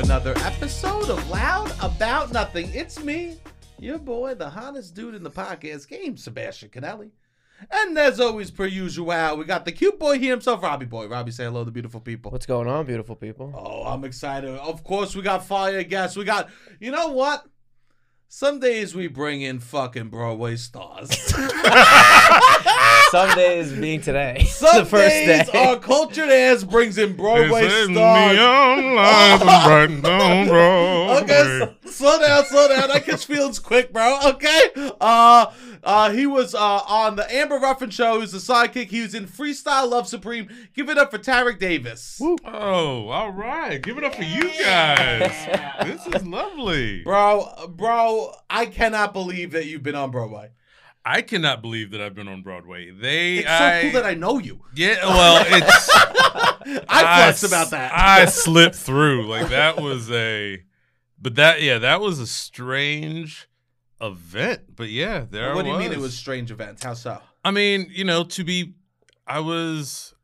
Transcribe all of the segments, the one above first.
Another episode of Loud About Nothing. It's me, your boy, the hottest dude in the podcast game, Sebastian Canelli. And as always, per usual, we got the cute boy here himself, Robbie Boy. Robbie, say hello to beautiful people. What's going on, beautiful people? Oh, I'm excited. Of course, we got fire guests. We got, you know what? Some days we bring in fucking Broadway stars. Some days being today. Some the first days day. our cultured ass brings in Broadway It's in stars. neon lights and bright down Broadway. Okay, s- slow down, slow down. I catch feelings quick, bro. Okay. Uh, uh, he was uh on the Amber Ruffin show. He was the sidekick. He was in Freestyle Love Supreme. Give it up for Tarik Davis, Oh, all right. Give it up for you guys. This is lovely. bro. Bro, I cannot believe that you've been on Broadway. I cannot believe that I've been on Broadway. They, It's so I, cool that I know you. yeah. Well, it's I flex s- about that. I slipped through. Like that was a, but that yeah, that was a strange event. But yeah, there. what I do you mean it was. was strange events? How so? I mean, you know, to be, I was,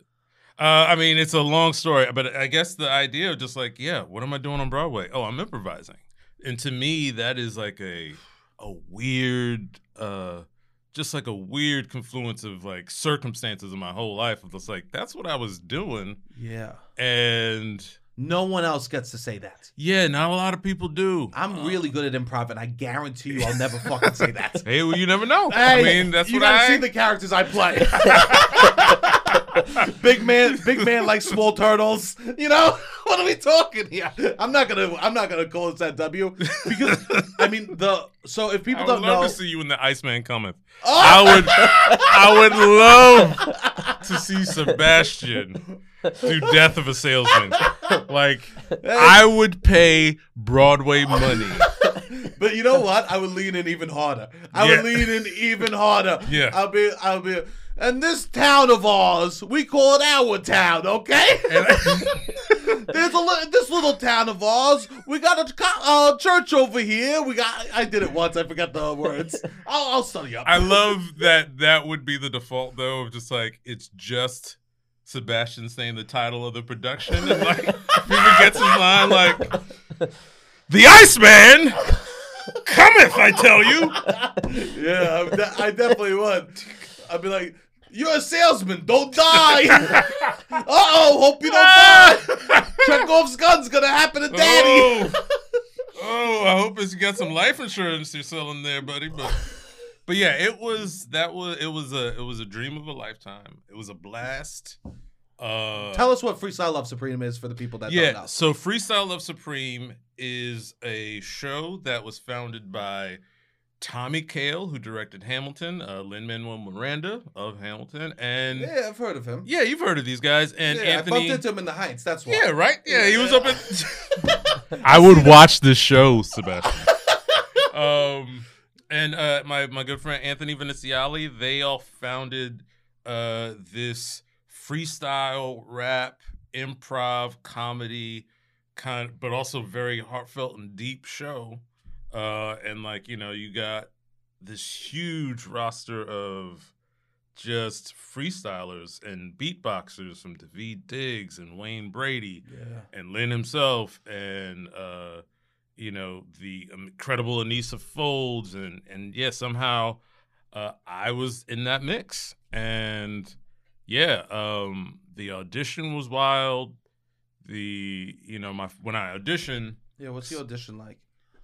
uh, I mean, it's a long story, but I guess the idea of just like, yeah, what am I doing on Broadway? Oh, I'm improvising, and to me, that is like a, a weird, uh, just like a weird confluence of like circumstances in my whole life. Of just like that's what I was doing, Yeah. and No one else gets to say that. yeah, not a lot of people do. I'm really good at improv, and I guarantee you, I'll never fucking say that. Hey, well, you never know. Hey, I mean, that's you what gotta I. see the characters I play. big man, big man like small turtles. You know what are we talking here? I'm not gonna, I'm not gonna call it that W because I mean the. So if people I don't would love know, to see you in the Iceman cometh. Oh! I would, I would love to see Sebastian do Death of a Salesman. Like, I would pay Broadway money. but you know what? I would lean in even harder. I Yeah. would lean in even harder. Yeah. I'll be, I'll be. And this town of ours, we call it our town, okay? There's a li- this little town of ours. We got a co- uh, church over here. We got. I did it once. I forgot the words. I'll, I'll study up. I love that. That would be the default, though, of just like it's just Sebastian saying the title of the production, and like he forgets his line, like the Iceman cometh, I tell you. yeah, I, I definitely would. I'd be like, "You're a salesman. Don't die." uh oh. Hope you don't die. Chekhov's gun's gonna happen to Daddy. Oh, oh, I hope it's you got some life insurance you're selling there, buddy. But but yeah, it was that was it was a it was a dream of a lifetime. It was a blast. Uh Tell us what Freestyle Love Supreme is for the people that don't yeah, know. so Freestyle Love Supreme is a show that was founded by Tommy Kail, who directed Hamilton, uh, Lin Manuel Miranda of Hamilton, and yeah. Yeah, I've heard of him. Yeah, you've heard of these guys, and yeah, I Anthony. bumped into him in the Heights. That's why. Yeah, right. Yeah, he was up in. I would watch this show, Sebastian. um, and uh, my my good friend Anthony Veneziale, they all founded uh this freestyle rap, improv, comedy, kind, but also very heartfelt and deep show. Uh, and like you know, you got this huge roster of just freestylers and beatboxers from Daveed Diggs and Wayne Brady Yeah. and Lin himself and uh you know the incredible Aneesa Folds and and yeah somehow uh I was in that mix and yeah um the audition was wild the you know my when I auditioned Yeah, what's the audition like?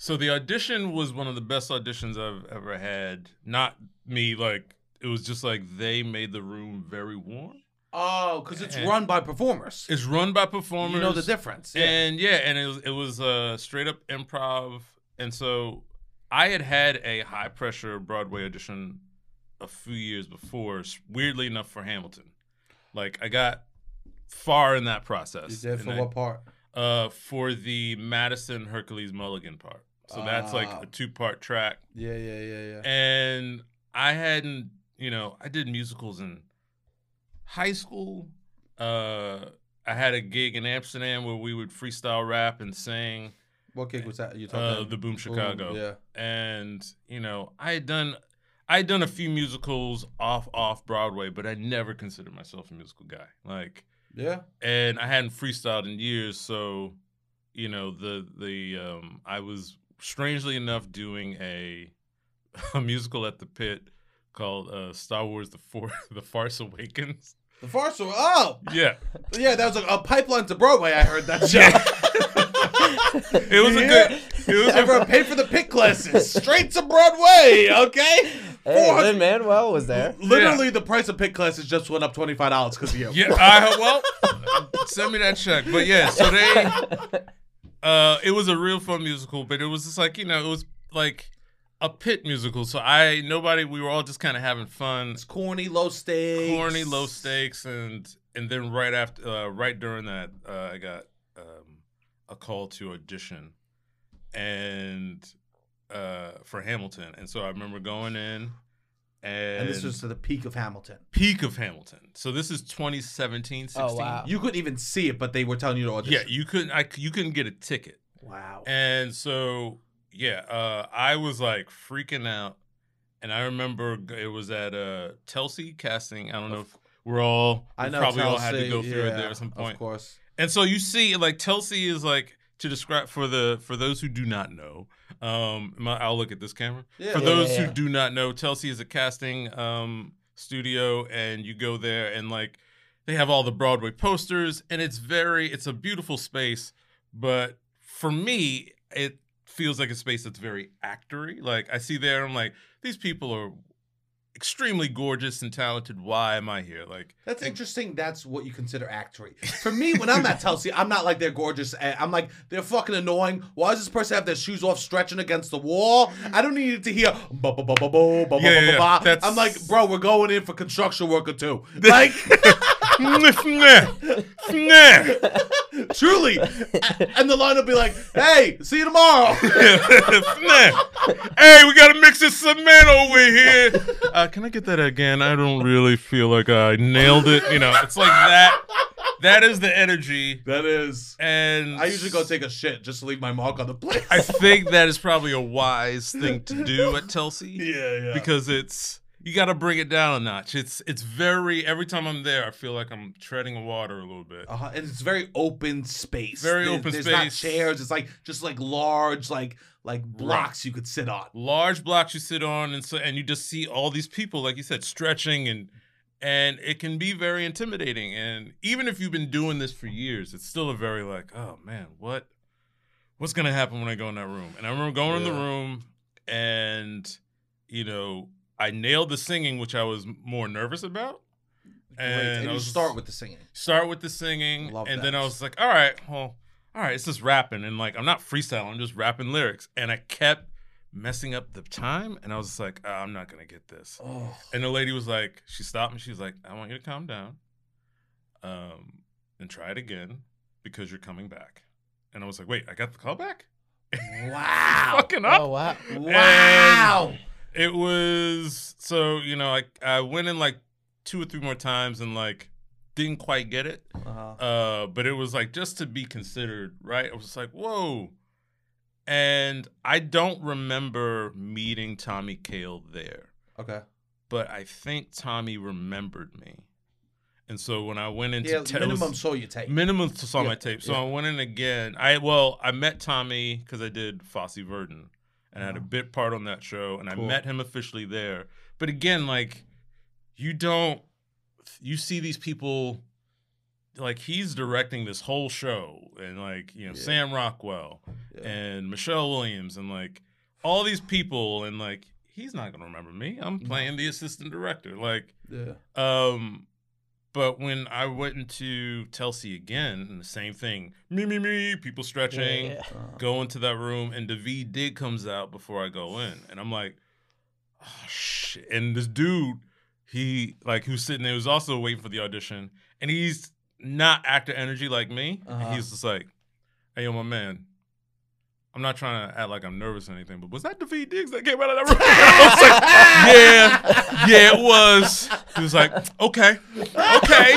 So the audition was one of the best auditions I've ever had not me like it was just like they made the room very warm Oh, because it's And- run by performers. it's run by performers You know the difference. Yeah. and yeah, and it was it was uh straight up improv and so I had had a high pressure Broadway audition a few years before, weirdly enough for Hamilton. Like I got far in that process. You did for I- what part? Uh, for the Madison Hercules Mulligan part. So that's like Ah. a two part track. Yeah, yeah, yeah, yeah. And I hadn't, you know, I did musicals in high school. Uh, I had a gig in Amsterdam where we would freestyle rap and sing. What gig was that? You Uh, talking? About? The Boom Chicago. Yeah. And you know, I had done, I had done a few musicals off off Broadway, but I never considered myself a musical guy. Like, Yeah. and I hadn't freestyled in years, so you know, the the um, I was strangely enough doing a a musical at the Pit called uh, Star Wars: The For- The Farce Awakens. The Farce. Oh, Yeah, yeah. That was a, a pipeline to Broadway. I heard that show. it was a good. It was a, Everyone paid for the pit classes. Straight to Broadway. Okay. Hey, Lin Manuel was there. Literally, the price of pit classes just went up twenty five dollars because of you. Yeah, I well, send me that check. But yeah, so they, uh, it was a real fun musical, but it was just like you know, it was like a pit musical. So I, nobody, we were all just kind of having fun, It's corny, low stakes. corny, low stakes, and and then right after, uh, right during that, uh, I got um, a call to audition, and uh, for Hamilton, and so I remember going in. And, And this was to the peak of Hamilton. peak of Hamilton. So this is 2017, 16. Oh, wow. You couldn't even see it, but they were telling you to audition. Yeah, you couldn't. I you couldn't get a ticket, Wow. and so yeah, uh, I was like freaking out. And I remember it was at uh, Telsey Casting. I don't know if we're all I know. probably all had to go through yeah, it there at some point. Of course. And so you see, like Telsey is like to describe for the for those who do not know. Um, my, I'll look at this camera. Yeah. For Yeah, those yeah, who do not know, Telsey is a casting um, studio, and you go there and like they have all the Broadway posters, and it's very it's a beautiful space. But for me, it feels like a space that's very actory. Like I see there, I'm like these people are extremely gorgeous and talented. Why am I here? Like That's interesting. That's what you consider actory. For me, when I'm at Telsey, I'm not like they're gorgeous. eh, I'm like they're fucking annoying. Why does this person have their shoes off, stretching against the wall? I don't need to hear. Ba, ba, ba, ba, ba, ba, Yeah, yeah, ba, ba, ba. I'm like, bro, we're going in for construction worker too. Like, truly. And the line will be like, "Hey, see you tomorrow." hey, we gotta mix this cement over here. Uh, can I get that again? I don't really feel like I nailed it. You know, it's like that. That is the energy, that is. and I usually go take a shit just to leave my mark on the place. I think that is probably a wise thing to do at Telsey yeah, yeah. because it's you got to bring it down a notch. It's it's very every time I'm there, I feel like I'm treading water a little bit. Uh-huh. And it's very open space. Very open there's not chairs. It's like just like large, like like blocks you could sit on. large blocks you sit on and so and you just see all these people like you said stretching and and it can be very intimidating and even if you've been doing this for years it's still a very like oh man what what's gonna happen when i go in that room and i remember going in the room and you know i nailed the singing which i was more nervous about And And, I you was- start with the singing. start with the singing Love and that. then i was like all right well all right it's just rapping and like i'm not freestyling i'm just rapping lyrics and i kept messing up the time and i was just like "Ah, i'm not gonna get this Oh, and the lady was like she stopped me she was like i want you to calm down um and try it again because you're coming back and i was like wait i got the call back wow! fucking up Oh wow. wow! It was so you know I, I went in like two or three more times and like didn't quite get it Uh-huh. Uh, but it was like just to be considered, right? I was like, whoa. And I don't remember meeting Tommy Kail there, Okay. but I think Tommy remembered me. And so when I went into Yeah, te- it was- minimum saw your take. minimum saw Yeah, my tape. So yeah. I went in again. I well, I met Tommy because I did Fosse Verdon and I had a bit part on that show, and Cool. I met him officially there. But again, like you don't, you see these people. Like he's directing this whole show, and like you know Yeah. Sam Rockwell Yeah. and Michelle Williams, and like all these people, and like he's not gonna remember me. I'm No. playing the assistant director. Like yeah. um But when I went into Telsey again, and the same thing, me, me, me, people stretching, Yeah, Uh, go into that room, and Daveed Dig comes out before I go in, and I'm like, oh shit! And this dude, he like who's sitting there was also waiting for the audition, and he's not actor energy like me. And Uh-huh. he's just like, hey, yo, my man. I'm not trying to act like I'm nervous or anything, but was that Daveed Diggs that came out of that room? I was like, yeah, yeah, it was. He was like, okay, okay.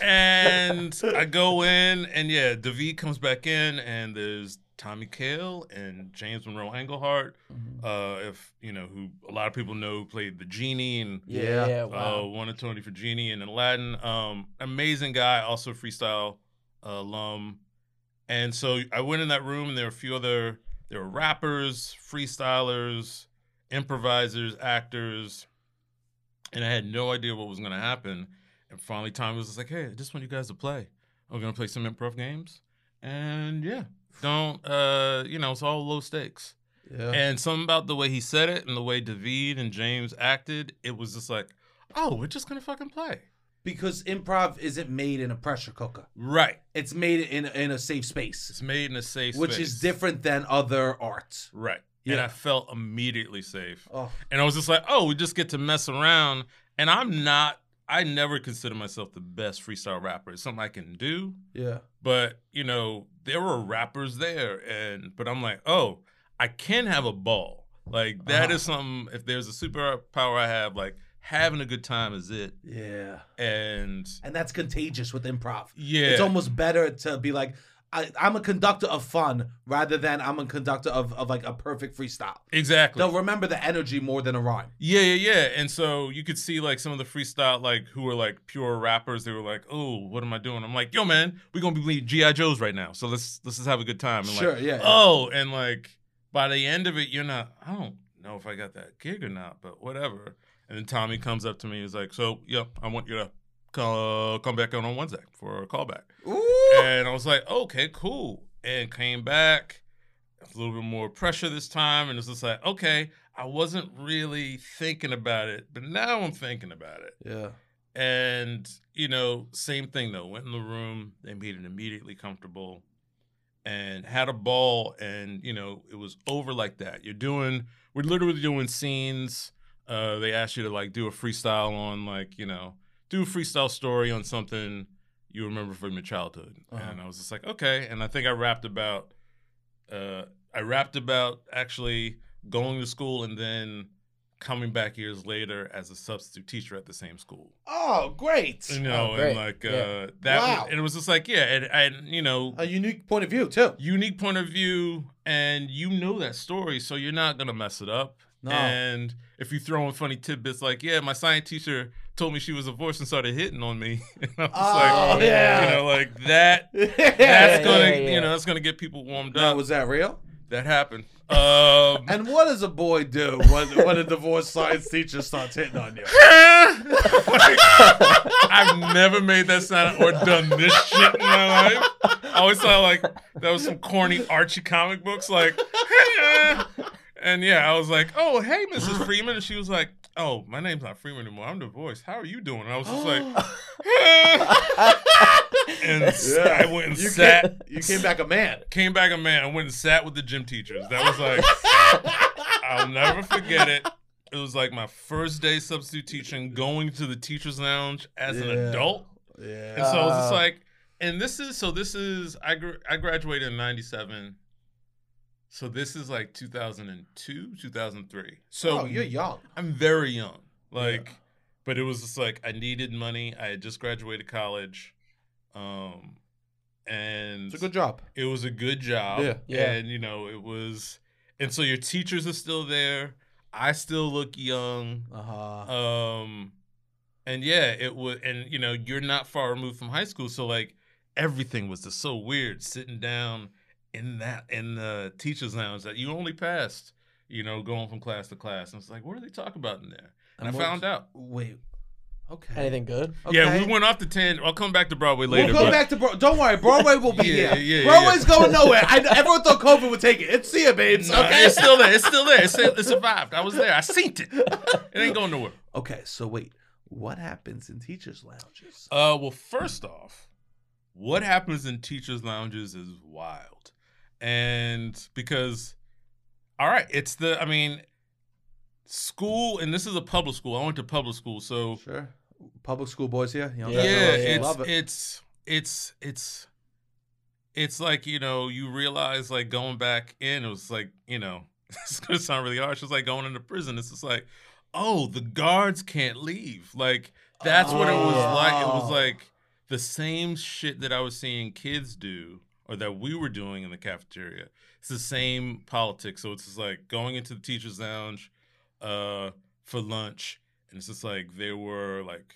And I go in, and yeah, David comes back in, and there's Tommy Kail and James Monroe Iglehart, uh, if you know who a lot of people know played the genie and Yeah. yeah, uh, wow. won a Tony for Genie and Aladdin. Um, amazing guy, also freestyle uh, alum. And so I went in that room, and there were a few other. There were rappers, freestylers, improvisers, actors, and I had no idea what was going to happen. And finally, Tommy was just like, "Hey, I just want you guys to play. We're going to play some improv games." And yeah, don't uh, you know, it's all low stakes. yeah. And something about the way he said it and the way David and James acted, it was just like, oh, we're just gonna fucking play. Because improv isn't made in a pressure cooker. Right. It's made in in a safe space, It's made in a safe space. which space. is different than other arts. Right. And I felt immediately safe. Oh, And I was just like, oh, we just get to mess around. And I'm not, I never consider myself the best freestyle rapper. It's something I can do. yeah. But, you know, there were rappers there. And, but I'm like, oh, I can have a ball. Like, that Uh-huh. is something, if there's a superpower I have, like, having a good time is it. Yeah. And And that's contagious with improv. yeah. It's almost better to be like, I, I'm a conductor of fun rather than I'm a conductor of, of like a perfect freestyle. exactly. They'll remember the energy more than a rhyme. Yeah, yeah, yeah. And so you could see like some of the freestyle, like who were like pure rappers. They were like, "Oh, what am I doing?" I'm like, "Yo, man, we're gonna be GI Joes right now. So let's let's just have a good time." And Sure, like, yeah, yeah. Oh, and like by the end of it, you're not. I don't know if I got that gig or not, but whatever. And then Tommy comes up to me. And he's like, "So, yep, I want you to co- come back on on Wednesday for a callback." Ooh. And I was like, okay, cool. And came back, a little bit more pressure this time. And it's just like, okay, I wasn't really thinking about it, but now I'm thinking about it. Yeah. And, you know, same thing though. Went in the room, they made it immediately comfortable and had a ball. And, you know, it was over like that. You're doing, we're literally doing scenes. Uh, they asked you to like do a freestyle on like, you know, do a freestyle story on something you remember from your childhood. Uh-huh. And I was just like, okay. And I think I rapped about, uh, I rapped about actually going to school and then coming back years later as a substitute teacher at the same school. Oh, great. You know, Oh, and great. like uh, that, Wow. was, and it was just like, yeah, and, and you know, A unique point of view, too. unique point of view, and you know that story, so you're not gonna mess it up. No. And if you throw in funny tidbits like, yeah, my science teacher told me she was a voice and started hitting on me, and I was Oh, like, yeah. you know, like that. That's Yeah, gonna, yeah, yeah. you know, that's gonna get people warmed Now, up. was that real? that happened. Um, And what does a boy do when, when a divorced science teacher starts hitting on you? Like, I've never made that sound or done this shit in my life. I always thought like that was some corny Archie comic books, like, and yeah, I was like, oh hey, Mrs. Freeman, and she was like, oh, my name's not Freeman anymore. I'm divorced. How are you doing? And I was just like, and yeah. I went and you sat. Came, you came back a man. Came back a man. I went and sat with the gym teachers. That was like, I'll never forget it. It was like my first day substitute teaching, going to the teachers' lounge as an adult. Yeah. And so I was just like, and this is so this is I gr- I graduated in '97, so this is like 2002, 2003. So oh, you're young. I'm very young, like, Yeah. but it was just like I needed money. I had just graduated college, um, and It's a good job. it was a good job. Yeah. Yeah. And you know, it was and so your teachers are still there. I still look young. Uh huh. Um and yeah, it would and you know, you're not far removed from high school, so like everything was just so weird sitting down in that in the teachers lounge that you only passed, you know, going from class to class. And it's like, what are they talking about in there? And, And I found out. Wait. Okay. Anything good? Yeah, we went off the tangent. I'll come back to Broadway later. We'll go but- back to Bro- don't worry, Broadway will be Yeah, here. yeah, yeah, Broadway's going nowhere. I, everyone thought COVID would take it. It's see here, babes. No, okay, it's still there. It's still there. It's it survived. I was there. I seen it. It ain't going nowhere. Okay, so wait. What happens in teachers' lounges? Uh, well, first off, what happens in teachers' lounges is wild, and because, all right, it's the. I mean, school, and this is a public school. I went to public school, so Sure. Public school boys here. You know, Yeah, yeah, it's love it. it's it's it's it's like you know you realize like going back in it was like you know it's gonna sound really harsh it's like going into prison it's just like oh the guards can't leave like that's what it was oh. like it was Oh. like the same shit that I was seeing kids do or that we were doing in the cafeteria it's the same politics so it's just like going into the teachers lounge uh for lunch and it's just like there were like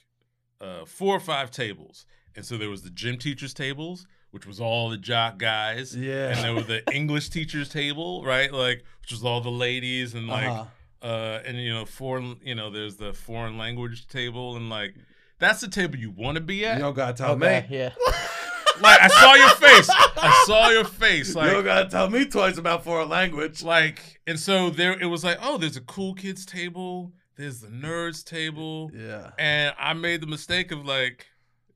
uh, four or five tables, and so there was the gym teachers tables, which was all the jock guys, Yeah. and there was the English teachers table, right, like which was all the ladies, and like Uh-huh. uh, and you know foreign, you know, there's the foreign language table, and like that's the table you want to be at. You don't gotta tell Okay, me. yeah. Like I saw your face, I saw your face, Like you don't gotta tell me twice about foreign language. Like and so there, it was like, oh, there's a cool kids table, there's the nerds table, Yeah. and I made the mistake of like,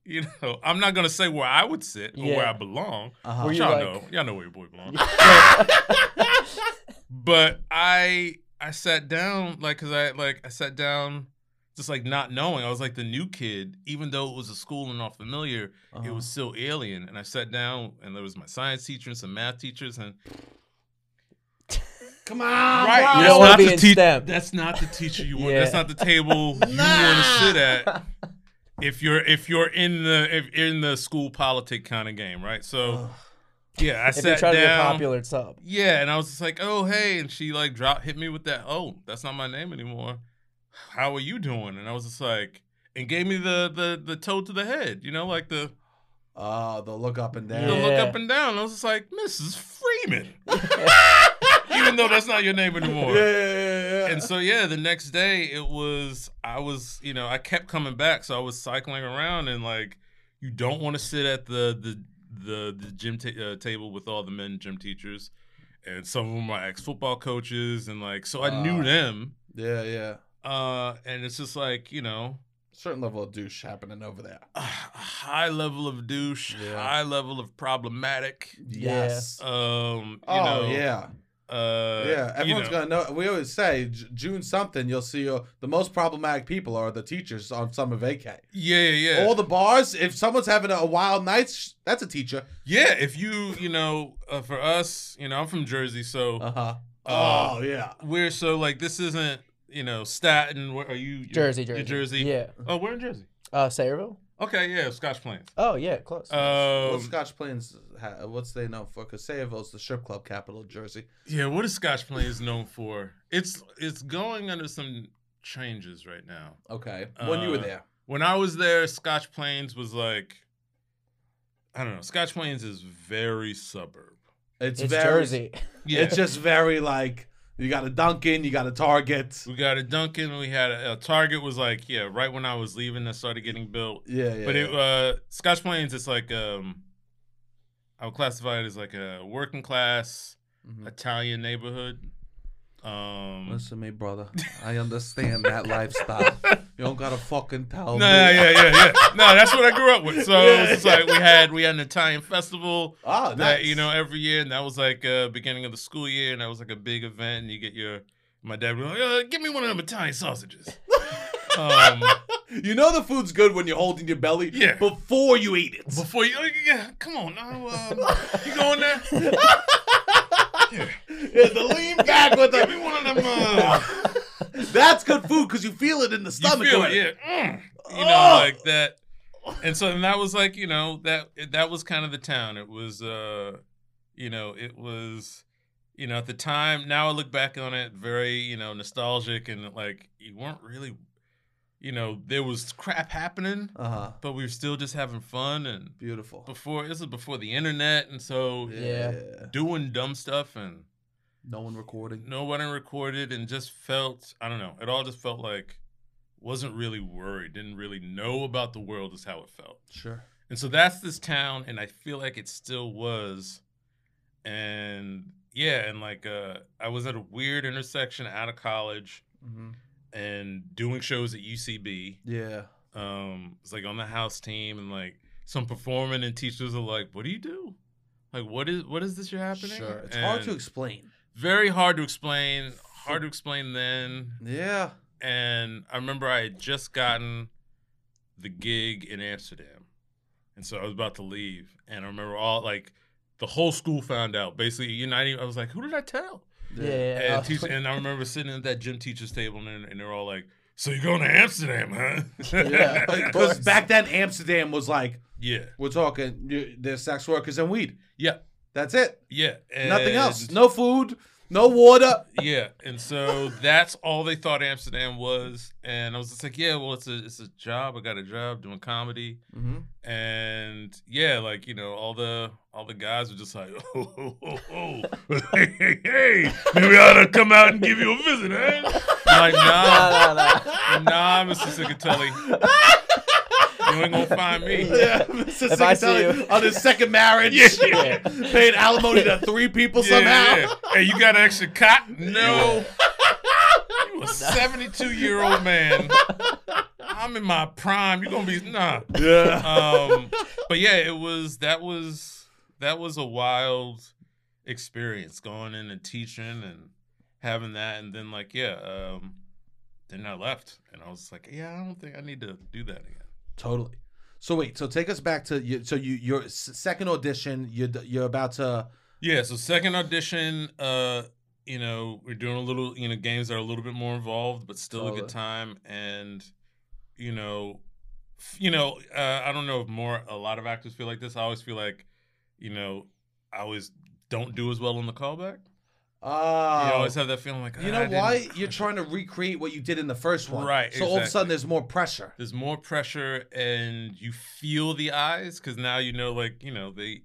you know, I'm not gonna say where I would sit or where I belong. Uh-huh. Were you y'all like- know, y'all know where your boy belongs. but I I sat down like because I like I sat down just like not knowing. I was like the new kid, even though it was a school and not familiar, Uh-huh. it was still alien. And I sat down and there was my science teacher and some math teachers and Come on, right, bro. You that's don't wanna the in tea- That's not the teacher you want. Yeah. That's not the table you want to sit at if you're if you're in the if in the school politic kind of game, right? So Ugh. yeah, I if you're sat trying to get down. popular, it's up. Yeah, and I was just like, "Oh, hey," and she like dropped hit me with that. Oh, that's not my name anymore. How are you doing? And I was just like, and gave me the the the toe to the head, you know, like the Oh, the look up and down. the look up and down. I was just like, Mrs. Freeman, even though that's not your name anymore. yeah, yeah, yeah. And so yeah, the next day it was I was you know I kept coming back, so I was cycling around and like you don't want to sit at the the the, the gym ta- uh, table with all the men gym teachers, and some of them are ex football coaches, and like so I knew Ah. them, yeah, yeah. Uh, and it's just like you know Certain level of douche happening over there. a high level of douche, Yeah. high level of problematic. Yes. Um, you oh know, yeah, uh, yeah. you Everyone's know. gonna know. We always say J- June something. You'll see uh, the most problematic people are the teachers on summer vacay. Yeah, yeah, yeah. All the bars. If someone's having a wild night, sh- that's a teacher. Yeah, if you, you know, uh, for us, you know, I'm from Jersey, so Uh huh. Uh, oh yeah. we're so like this isn't, you know, Staten. Where are you? You're- Jersey, you're Jersey. Jersey. Yeah. Oh, we're in Jersey. Uh, Sayreville? Okay, yeah, Scotch Plains. Oh, yeah, close. what Um, Scotch Plains? Ha- what's they known for? Because Sayreville's the strip club capital of Jersey. yeah, what is Scotch Plains known for? It's it's going under some changes right now. Okay. When you were Uh, there. When I was there, Scotch Plains was like, I don't know. Scotch Plains is very suburb. It's, it's very. Jersey. Yeah, It's just very like you got a Dunkin', you got a Target. we got a Dunkin'. We had a, a Target. Was like, yeah, right when I was leaving, that started getting built. Yeah, yeah. but it yeah. uh Scotch Plains it's like um I would classify it as like a working class Mhm. Italian neighborhood. Um Listen to me, brother. I understand that lifestyle. You don't gotta fucking tell No, me. yeah, yeah, yeah. No, that's what I grew up with. So Yeah, it's just like we had we had an Italian festival Oh, nice. that you know every year, and that was like uh beginning of the school year, and that was like a big event. And you get your my dad would be like, uh, "Give me one of them Italian sausages." um, you know the food's good when you're holding your belly Yeah. before you eat it. before you, oh, yeah, come on, now, um, you going there? Yeah. Yeah, the lean back with Give me the. one of them. Uh, That's good food because you feel it in the you stomach. feel it, yeah. Mm. You know, Oh. like that. And so and that was like, you know, that that was kind of the town. It was uh you know, it was you know, at the time, now I look back on it very, you know, nostalgic and like you weren't really you know, there was crap happening, Uh huh. but we were still just having fun and Beautiful. before this was before the internet and so Yeah. doing dumb stuff and No one recording. no one recorded and just felt I don't know. It all just felt like wasn't really worried, didn't really know about the world is how it felt. Sure. And so that's this town and I feel like it still was. And yeah, and like uh I was at a weird intersection out of college hmm and doing shows at UCB. Yeah. Um, it's like on the house team, and like some performing, and teachers are like, "What do you do? Like, what is what is this you're happening?" Sure. It's hard to explain. very hard to explain. Hard to explain then. Yeah. And I remember I had just gotten the gig in Amsterdam, and so I was about to leave, and I remember all like the whole school found out. Basically, you know, I was like, "Who did I tell?" Yeah. yeah. And, oh, teach, and I remember sitting at that gym teacher's table, and, and they're all like, "So you're going to Amsterdam, huh?" Yeah. Because back then, Amsterdam was like, yeah, we're talking, there's sex workers and weed. yeah, That's it. yeah. Nothing else. No food, no water. Yeah, and so that's all they thought Amsterdam was, and I was just like, "Yeah, well, it's a it's a job. I got a job doing comedy." Mm-hmm. And yeah, like you know, all the all the guys were just like, "Oh, oh, oh, oh. hey, hey, hey, maybe I ought to come out and give you a visit, eh?" I'm like, nah, no, no, no. nah, Mr. Cicatelli, you ain't gonna find me. Yeah, Mr. If I see you- on his second marriage, Yeah. paying alimony to three people somehow. Yeah. Hey, you got an extra cot? No. you a 72 year old man. I'm in my prime. You're gonna be nah. Yeah. Um, but yeah, it was that was that was a wild experience going in and teaching and having that, and then like yeah, um, then I left, and I was like, yeah, I don't think I need to do that again. Totally. So wait, so take us back to you. So you your second audition, you're you're about to. Yeah, so second audition, uh, you know, we're doing a little, you know, games that are a little bit more involved, but still a good time. And, you know, you know, uh, I don't know if more a lot of actors feel like this. I always feel like, you know, I always don't do as well on the callback. Oh, you always have that feeling like You "Ah, know I didn't-" why? You're trying to recreate what you did in the first one. Right, So all of a sudden there's more pressure. There's more pressure, and you feel the eyes because now you know, like, you know, they,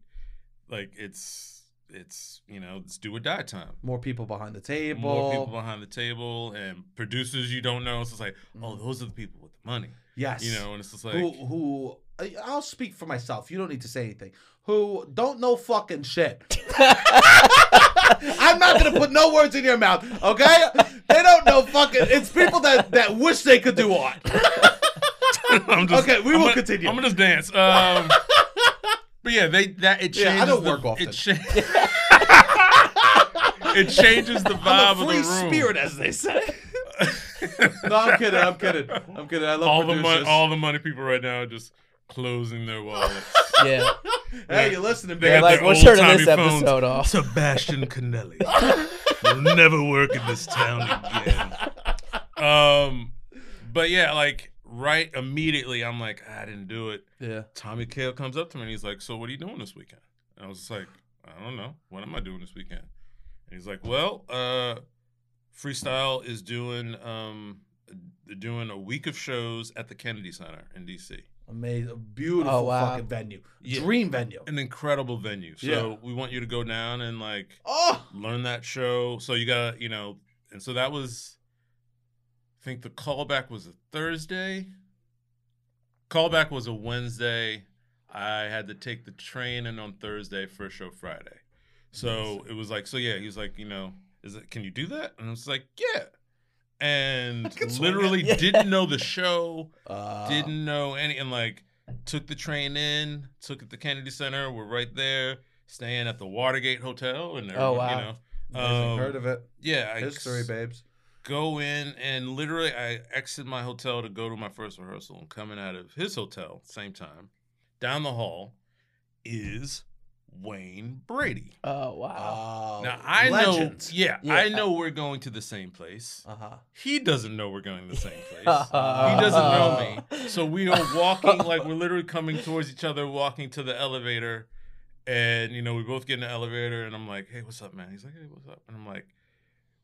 like, it's, it's, you know, it's do or die time. More people behind the table. more people behind the table and producers you don't know. So It's like, oh, Mm. those are the people with the money, Yes. you know. And it's just like, who who I'll speak for myself. You don't need to say anything. Who don't know fucking shit. I'm not gonna put no words in your mouth, okay? They don't know fucking. It's people that that wish they could do art. I'm just, Okay, we I'm will gonna- continue. I'm gonna just dance. Um, but yeah, they that it changes. Yeah, I don't the, work often. It, cha- it changes the vibe I'm a of free the room. spirit, as they say. No, I'm kidding. I'm kidding. I'm kidding. I love all the money, all the money people right now just closing their wallets. Yeah. hey, you're listening, They man. got like, their we're turning old-timey this phones. episode off. Sebastian Canelli will never work in this town again. Um, but yeah, like right immediately, I'm like, I didn't do it. Yeah. Tommy Kail comes up to me and he's like, "So what are you doing this weekend?" And I was just like, "I don't know. What am I doing this weekend?" And he's like, "Well, uh, Freestyle is doing um doing a week of shows at the Kennedy Center in DC. Amazing. Oh, beautiful Oh, wow. fucking venue. Yeah. Dream venue. An incredible venue. So Yeah. we want you to go down and like Oh. learn that show. So you gotta, you know, and so that was I think the callback was a Thursday. Callback was a Wednesday. I had to take the train in on Thursday first show Friday. So it was like, so yeah, he was like, you know, is it can you do that? And I was like, yeah. And literally. Yeah. didn't know the show, Uh, didn't know any and like took the train in, took it to Kennedy Center, we're right there, staying at the Watergate Hotel and Oh, wow. you know. Um, Heard of it? yeah, I History, babes. go in and literally I exit my hotel to go to my first rehearsal and coming out of his hotel same time down the hall is Wayne Brady. Oh wow. Oh, now I legends. know yeah, Yeah. I know we're going to the same place. Uh huh. He doesn't know we're going to the same place. he he doesn't know me. So we are walking like we're literally coming towards each other, walking to the elevator, and you know we both get in the elevator, and I'm like, "Hey, what's up, man?" He's like, "Hey, what's up?" And I'm like,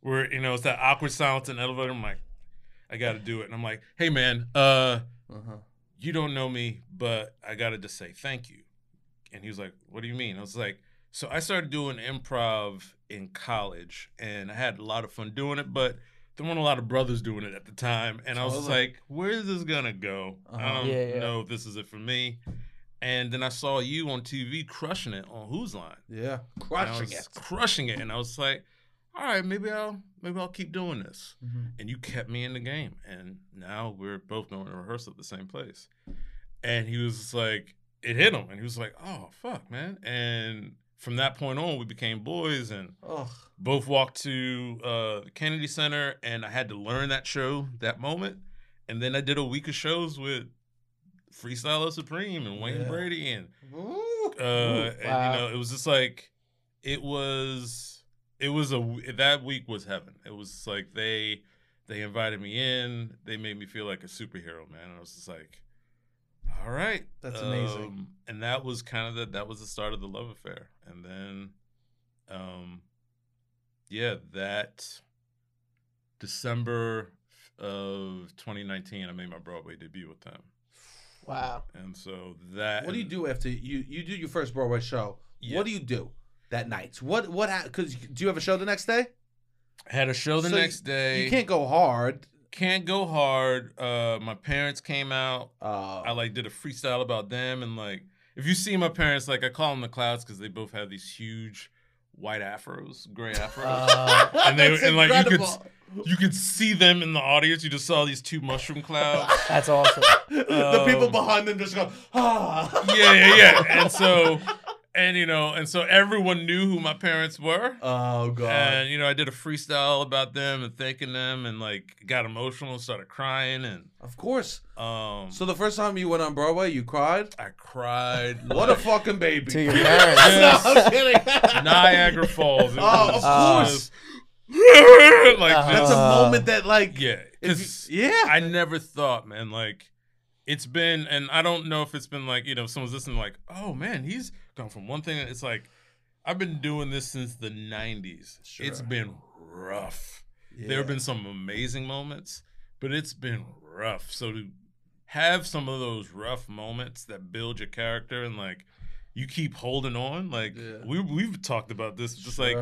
"We're you know it's that awkward silence in the elevator." I'm like, "I got to do it," and I'm like, "Hey, man, uh, Uh huh. you don't know me, but I got to just say thank you." And he was like, "What do you mean?" I was like, "So I started doing improv in college, and I had a lot of fun doing it, but." There weren't a lot of brothers doing it at the time, and I was Totally. like, "Where is this gonna go? Uh-huh. I don't Yeah, yeah. know if this is it for me." And then I saw you on TV crushing it on Whose Line, Yeah. Crushing it. crushing it, and I was like, all right, maybe I'll maybe I'll keep doing this. Mhm. And you kept me in the game, and now we're both going to rehearsal at the same place. And he was like, it hit him, and he was like, oh fuck, man. And from that point on, we became boys, and Ugh. both walked to uh, the Kennedy Center, and I had to learn that show that moment. And then I did a week of shows with Freestyler Supreme and Wayne Yeah. Brady, and Ooh. uh, and you know, it was just like it was. It was a that week was heaven. It was like they they invited me in. They made me feel like a superhero, man. And I was just like, all right, That's amazing. Um, and that was kind of the that was the start of the love affair. And then, um, yeah, that December of 2019, I made my Broadway debut with them. Wow. And so that What do you do after you you do your first Broadway show? Yeah. What do you do that night? What what? Because do you have a show the next day? I Had a show the So next day. You can't go hard. Can't go hard. Uh, my parents came out. Uh, I like did a freestyle about them, and like if you see my parents, like I call them the clouds because they both have these huge white afros, gray afros. Uh, and they and like you could you could see them in the audience. You just saw these two mushroom clouds. that's awesome. the people Um, behind them just go ah. yeah, yeah, yeah. And so, and you know, and so everyone knew who my parents were. Oh god. And you know, I did a freestyle about them and thanking them, and like got emotional, started crying, and of course. um, So the first time you went on Broadway, you cried. I cried. What a fucking baby. to your parents. Yes. no, I'm kidding. Niagara Falls. It Oh, was of course. just- like Uh-huh. That's a Uh, moment that like yeah, you- yeah. I never thought, man, like it's been, and I don't know if it's been like you know someone's listening, like, oh man, he's gone from one thing. It's like I've been doing this since the '90s. It's been rough. Yeah. There have been some amazing moments, but it's been rough. So to have some of those rough moments that build your character and like you keep holding on, like Yeah. we we've talked about this, just like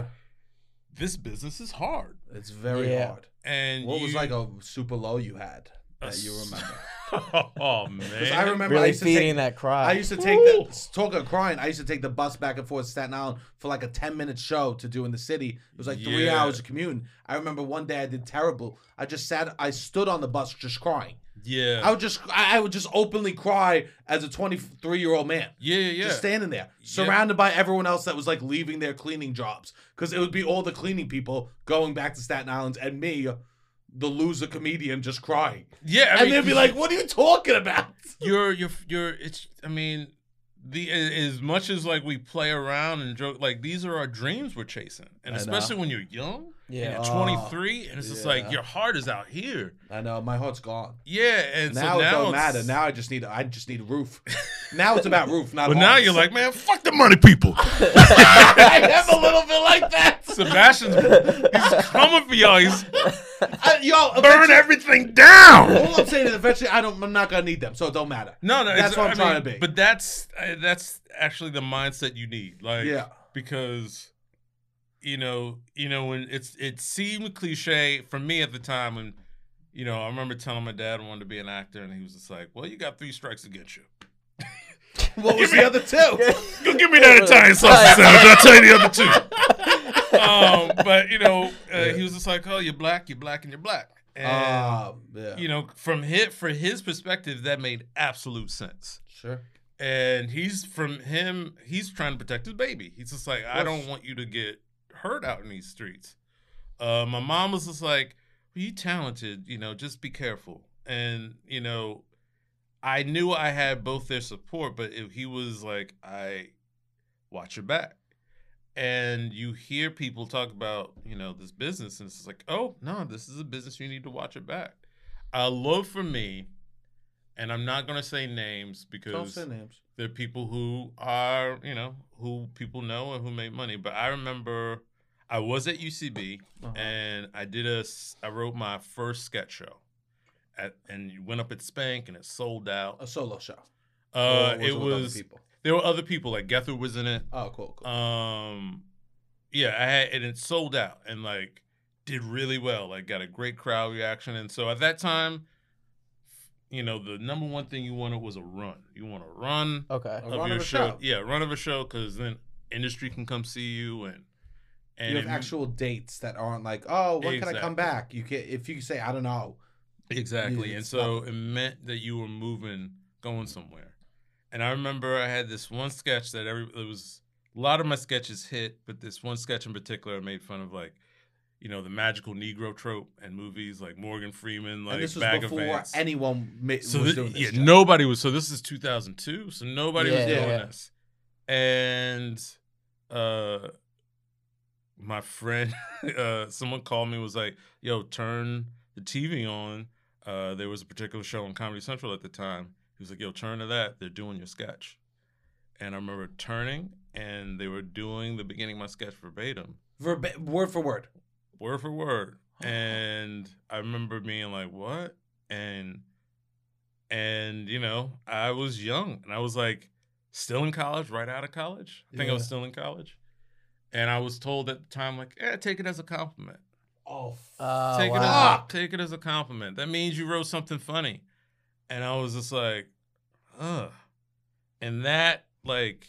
this business is hard. it's very Yeah. hard. And What was like a super low you had that you remember? oh man, I remember I Really used to feeding take, that cry. I used to take Woo. the talk of crying. I used to take the bus back and forth to Staten Island for like a ten minute show to do in the city. It was like three Yeah. hours of commuting. I remember one day I did terrible. I just sat. I stood on the bus just crying. yeah, I would just. I I would just openly cry as a twenty three year old man. yeah, yeah, yeah. Just standing there, surrounded by everyone else that was like leaving their cleaning jobs, because it would be all the cleaning people going back to Staten Island, and me, the loser comedian, just crying, yeah, I and mean, they'd be like, "What are you talking about?" you're you're you're it's i mean the as much as like we play around and joke like these are our dreams we're chasing and I know. especially when you're young yeah. and you're 23 and it's just like yeah. your heart is out here I know my heart's gone. yeah and now so it now don't it's- matter. Now I just need. I just need a roof. now it's about roof, not. but now hearts. you're like man fuck the money people I am a little bit like that. sebastian's he's coming for y'all he's I, yo, burn eventually- everything down All I'm saying is, eventually, I don't. I'm not gonna need them, so it don't matter. no no That's it's- what I'm I trying mean, to be. but that's uh, that's actually the mindset you need like Yeah. because you know you know when it's it seemed cliche for me at the time when you know i remember telling my dad I wanted to be an actor and he was just like well you got three strikes against you. What was the other two? go give me that italian sausage sandwich. I'll tell you the other two. Um but you know uh, he was just like oh you're black you're black and you're black. And Um, yeah. you know from hit for his perspective that made absolute sense. Sure. and he's from him he's trying to protect his baby. He's just like i don't want you to get hurt out in these streets. Uh my mom was just like well, you talented you know just be careful. And you know i knew i had both their support but if he was like i watch your back. And you hear people talk about you know this business and it's like oh no this is a business you need to watch it back. I love for me and i'm not going to say names Don't because say names. there are people who are you know who people know and who make money but i remember i was at ucb Uh-huh. and i did a I wrote my first sketch show at, and you went up at spank and it sold out A solo show. uh Or it with was people. there were other people like gether was in it Oh, cool. cool. um yeah i had and it sold out and like did really well like got a great crowd reaction and so at that time you know the number one thing you wanted was a run you want a run Okay. A of run your of a show. show. Yeah, run of a show because then industry can come see you and And you have it- actual dates that aren't like, oh, when can I come back? You can if you say, I don't know. Exactly. And so not- it meant that you were moving, going somewhere. And I remember I had this one sketch that every it was a lot of my sketches hit, but this one sketch in particular I made fun of like, you know, the magical Negro trope and movies like Morgan Freeman, like and this was Bag before of Vance. anyone ma- so was doing this. yeah, shit. nobody was. So this is 2002. So nobody was Yeah. doing Yeah. this. And uh, my friend, uh, someone called me was like, "Yo, turn the TV on." Uh, there was a particular show on Comedy Central at the time. He was like, "Yo, turn to that. They're doing your sketch." And I remember turning, and they were doing the beginning of my sketch verbatim Verba- word for word. word for word. And I remember being like, "What?" And and you know, I was young, and I was like, still in college, right out of college. I think I was Yeah. still in college, and I was told at the time, like, "Yeah, take it as a compliment. Oh, Oh, take it wow. as a, take it as a compliment. That means you wrote something funny." And I was just like, "Ugh," and that like,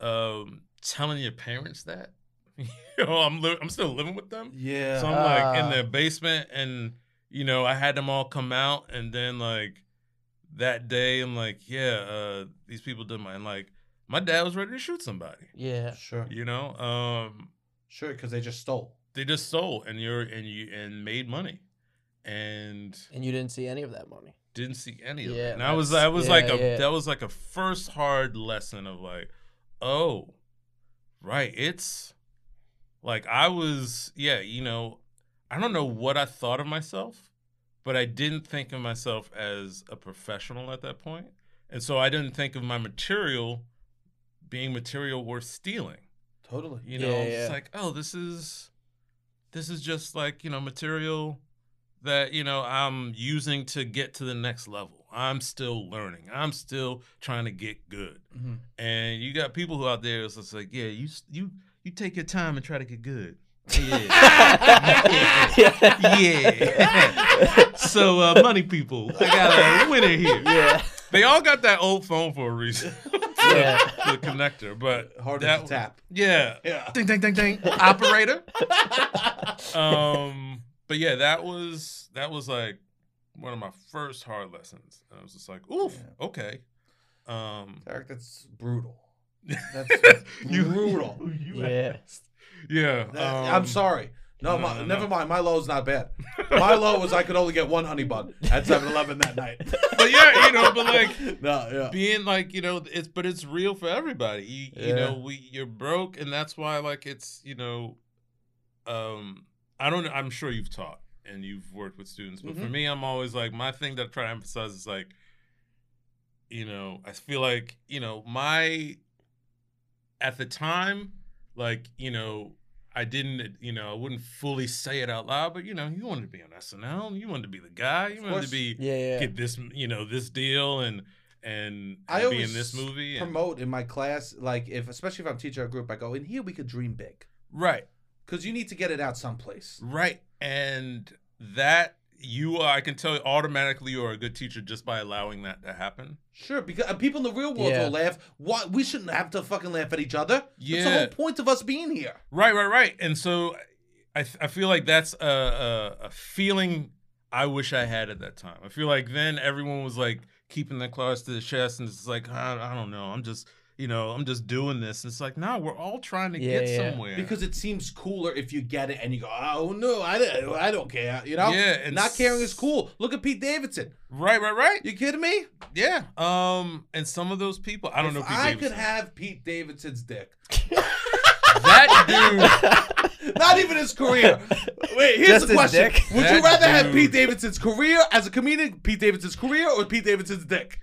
um, telling your parents that. You know, I'm li- I'm still living with them. yeah. So I'm like in Ah. their basement, and you know, I had them all come out, and then like that day, I'm like, yeah, uh, these people did my, and like my dad was ready to shoot somebody. Yeah. sure, You know, um, sure, because they just stole. they just stole, and you're and you and made money, and And you didn't see any of that money. didn't see any of Yeah, it. And I was that's- that was yeah, like a yeah. that was like a first hard lesson of like, oh, right, it's like I was yeah, you know, I don't know what I thought of myself, but I didn't think of myself as a professional at that. And so I didn't think of my material being material worth stealing. Totally. You know, Yeah, it's yeah. like, oh, this is this is just like, you know, material that, you know, I'm using to get to the next level. I'm still learning. I'm still trying to get good. Mhm. And you got people who out there it's just like, yeah, you you you take your time and try to get good. Yeah. yeah. so uh, money people, I got a winner here. Yeah. They all got that old phone for a reason. Yeah. the connector, but Harder that to tap. Yeah. Yeah. Ding ding ding ding. Operator. Um. But yeah, that was that was like one of my first hard lessons, and I was just like, oof, Yeah. okay. Um. Tarik, that's brutal. That's You- brutal. you Yeah. asked. Yeah. That- um, I'm sorry. No, no, my, no, never no. mind. My low's not bad. My low was I could only get one honey bun at 7-Eleven that night. But yeah, you know, but like no, yeah. being like you know it's but it's real for everybody you, you know we you're broke and that's why like it's you know um i don't know i'm sure you've taught and you've worked with students but for Mhm. me i'm always like my thing that i try to emphasize is like you know i feel like you know my at the time like you know i didn't you know i wouldn't fully say it out loud but you know you wanted to be on snl you wanted to be the guy you wanted to be Yeah. Yeah. get this you know this deal and and, I be always in this movie and- promote in my class, like if especially if I'm teaching a group, I go in here we could dream big right because you need to get it out someplace. right and that you are i can tell you automatically you are a good teacher just by allowing that to happen Sure, because uh, people in the real world Yeah. will laugh. Why we shouldn't have to fucking laugh at each other? That's the Yeah. whole point of us being here. right right right and so i i feel like that's a, a a feeling i wish i had at that time i feel like then everyone was like keeping their close to the chest and it's like i, I don't know i'm just you know i'm just doing this and it's like no we're all trying to Yeah, get yeah. somewhere Because it seems cooler if you get it and you go, oh no, I don't, I don't care. You know, Yeah, and not caring is cool. Look at Pete Davidson. right right right You kidding me? yeah um and some of those people i don't if know Pete I Davidson. could have Pete Davidson's dick. that dude Not even his career. Wait, here's Just the question: dick? Would That you rather have Pete Davidson's career as a comedian, Pete Davidson's career, or Pete Davidson's dick?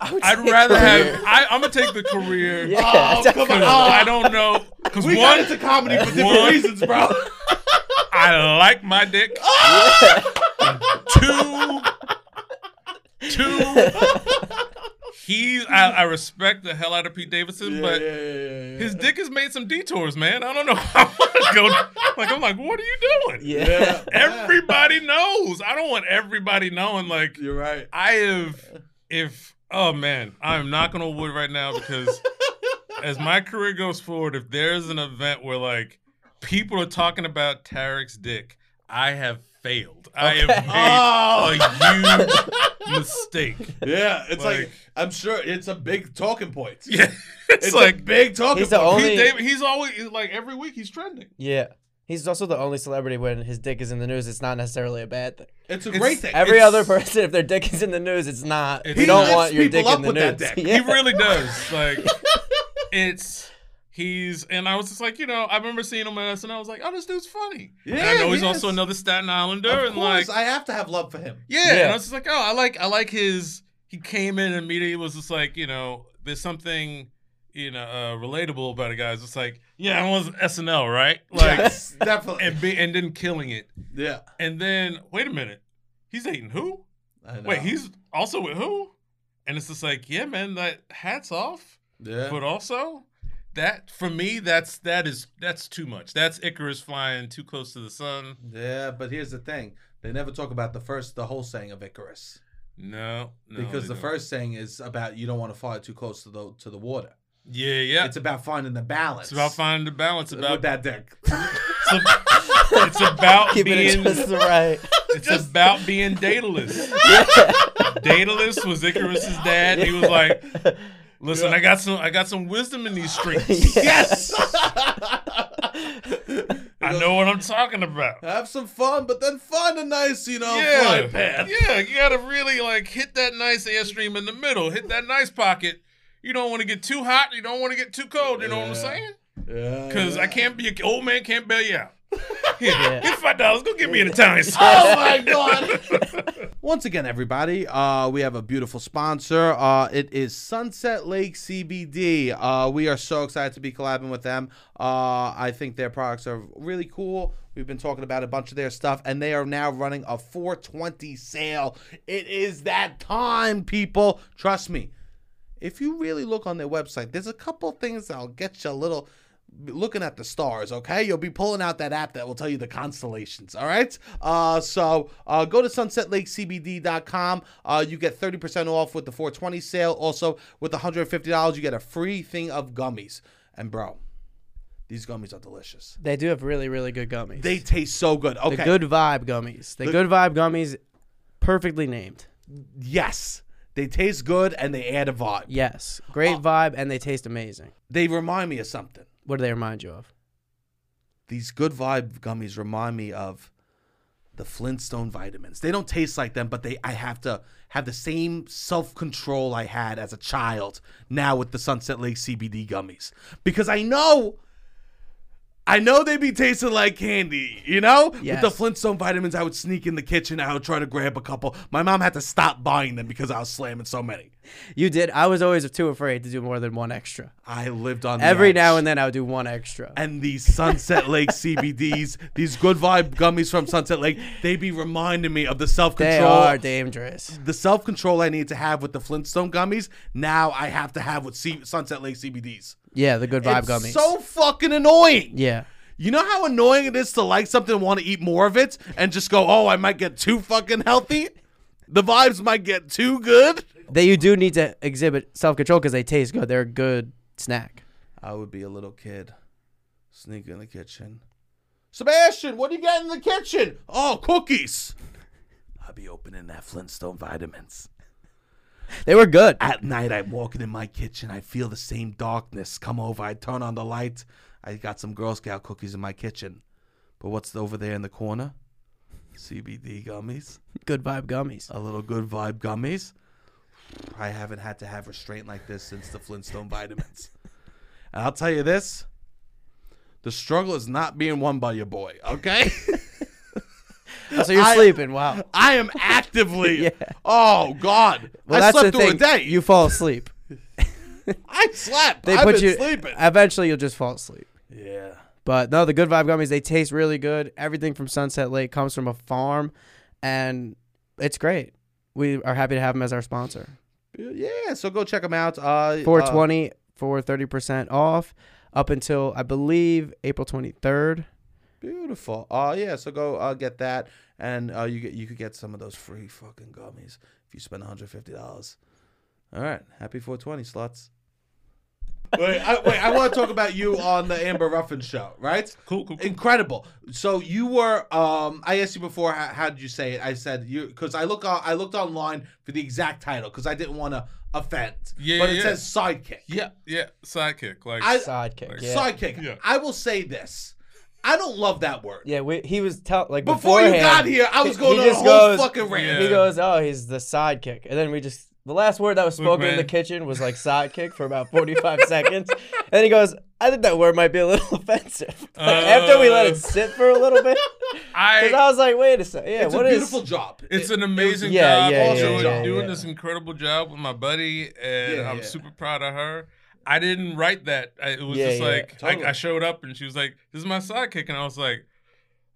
I would I'd rather career. have. I, I'm gonna take the career. Yeah. Oh, come on. I don't know because we one, got into comedy for different one- reasons, bro. I like my dick. Yeah. Two, two. He, I, I respect the hell out of Pete Davidson, but his dick has made some detours, man. I don't know. I want to go. Like I'm like, what are you doing? Yeah. Everybody knows. I don't want everybody knowing. Like You're right. I have, if oh man, I'm knocking on wood right now because as my career goes forward, if there's an event where like people are talking about Tarik's dick. I have failed. I have made oh. a huge mistake. Yeah, it's like, Like- I'm sure it's a big talking point. Yeah, it's, It's, like a big talking He's the point. only- he, David, he's always like every week he's trending. Yeah. He's also the only celebrity when his dick is in the news. It's not necessarily a bad thing. It's a It's- great thing. Every It's- other person, if their dick is in the news, it's not. He we don't lifts want your people dick up in the with that news. dick. Yeah. He really does. Like it's he's and I was just like, you know, I remember seeing him at SNL. I was like, oh, this dude's funny. And Yeah, I know he's he also is. another Staten Islander, Of and course, like, I have to have love for him. yeah, And I was just like, oh, I like, I like his. He came in and immediately was just like, you know, there's something, you know, uh, relatable about it, guys. It's like, yeah, I was SNL, right? Like, yes, definitely. and be, and then killing it, yeah. and then wait a minute, he's dating who? Wait, he's also with who? And it's just like, yeah, man, that hats off. yeah. But also, that for me, that's that is that's too much. That's Icarus flying too close to the sun. Yeah, but here's the thing: they never talk about the first, the whole saying of Icarus, No, no because the don't. first saying is about you don't want to fly too close to the to the water. Yeah, yeah, It's about finding the balance. it's about finding the balance. with About that dick. it's, a- it's about Keeping it being just right. it's about being Daedalus. yeah. Daedalus was Icarus's dad. He was like, "Listen, I got some, I got some wisdom in these streets. yes. I know what I'm talking about." Have some fun, but then find a nice, you know, yeah, flight path. yeah, you gotta really like hit that nice airstream in the middle, hit that nice pocket. You don't want to get too hot, you don't want to get too cold. You know what I'm saying? Yeah, Because yeah. I can't be an old man, can't bail you out. Here, Yeah. get five dollars. Go get me an Italian. Oh my god! Once again, everybody, uh, we have a beautiful sponsor. Uh, it is Sunset Lake CBD. Uh, we are so excited to be collabing with them. Uh, I think their products are really cool. We've been talking about a bunch of their stuff, and they are now running a 420 sale. It is that time, people. Trust me. If you really look on their website, there's a couple things that'll get you a little looking at the stars, okay? You'll be pulling out that app that will tell you the constellations, all right? Uh, so uh, go to sunsetlakecbd.com. Uh, you get 30% off with the 420 sale. Also, with $150, you get a free thing of gummies. And, bro, these gummies are delicious. They do have really, really good gummies. They taste so good. Okay. The good vibe gummies. The, The- good vibe gummies, perfectly named. Yes. They taste good and they add a vibe. Yes, great Oh. vibe, and they taste amazing. They remind me of something. What do they remind you of? these good vibe gummies remind me of the Flintstone vitamins. They don't taste like them, but they I have to have the same self-control I had as a child now with the Sunset Lake CBD gummies. Because I know I know they'd be tasting like candy, you know? With the Flintstone vitamins, I would sneak in the kitchen. I would try to grab a couple. My mom had to stop buying them because I was slamming so many. You did. I was always too afraid to do more than one extra. I lived on Every now and then, I would do one extra. and these Sunset Lake CBDs, these good vibe gummies from Sunset Lake, they'd be reminding me of the self control. They are dangerous. The self control I need to have with the Flintstone gummies, now I have to have with C- Sunset Lake CBDs. Yeah, the good vibe it's gummies. so fucking annoying. yeah. You know how annoying it is to like something and want to eat more of it and just go, oh, I might get too fucking healthy? The vibes might get too good. That you do need to exhibit self control because they taste good. They're a good snack. I would be a little kid. Sneak in the kitchen. Sebastian, what do you got in the kitchen? Oh, cookies. I'll be opening that Flintstone vitamins. They were good. At night, I'm walking in my kitchen. I feel the same darkness come over. I turn on the light. I got some Girl Scout cookies in my kitchen. But what's over there in the corner? CBD gummies. Good vibe gummies. A little good vibe gummies. I haven't had to have restraint like this since the Flintstone vitamins. And I'll tell you this the struggle is not being won by your boy, okay? So you're I- sleeping. Wow. I am actively. Yeah. Oh, God. Well, I slept through thing. a day. You fall asleep. I slept. They I've put been you. sleeping. Eventually, you'll just fall asleep. yeah. But no, the good vibe gummies, they taste really good. Everything from Sunset Lake comes from a farm, and it's great. We are happy to have them as our sponsor. Yeah, so go check them out. Uh, 420 for 30% off up until, I believe, April 23rd. Uh, beautiful. Uh, yeah, so go uh, get that, and uh, you get you could get some of those free fucking gummies if you spend one hundred fifty dollars. All right, happy 420 slots. Wait, I, wait, I want to talk about you on the Amber Ruffin show, right? Cool, cool, cool. Incredible. So you were. Um, I asked you before. How, how did you say it? I said you because I look. On, I looked online for the exact title because I didn't want to offend. Yeah, but it yeah. says sidekick. Yeah, yeah, sidekick. Like, I- Sidekick. Like, Yeah. Sidekick. Yeah. I will say this. I don't love that word. Yeah, we, he was tell like Before you got here, I was going he on a whole goes- fucking rant. Yeah. He goes, "Oh, he's the sidekick," and then we just the last word that was Look, spoken in the kitchen was like sidekick for about forty five seconds, and then he goes, "I think that word might be a little offensive." After we let Uh, it sit for a little bit, I, I was like, "Wait a second, yeah, it's what a is?" beautiful job. It's It- an it was- amazing Yeah, job. yeah, yeah, doing yeah, doing yeah. this incredible job with my buddy, and Yeah, I'm yeah. super proud of her. I didn't write that. I, it was Yeah, just yeah. like Totally. I, I showed up and she was like, "This is my sidekick," and I was like,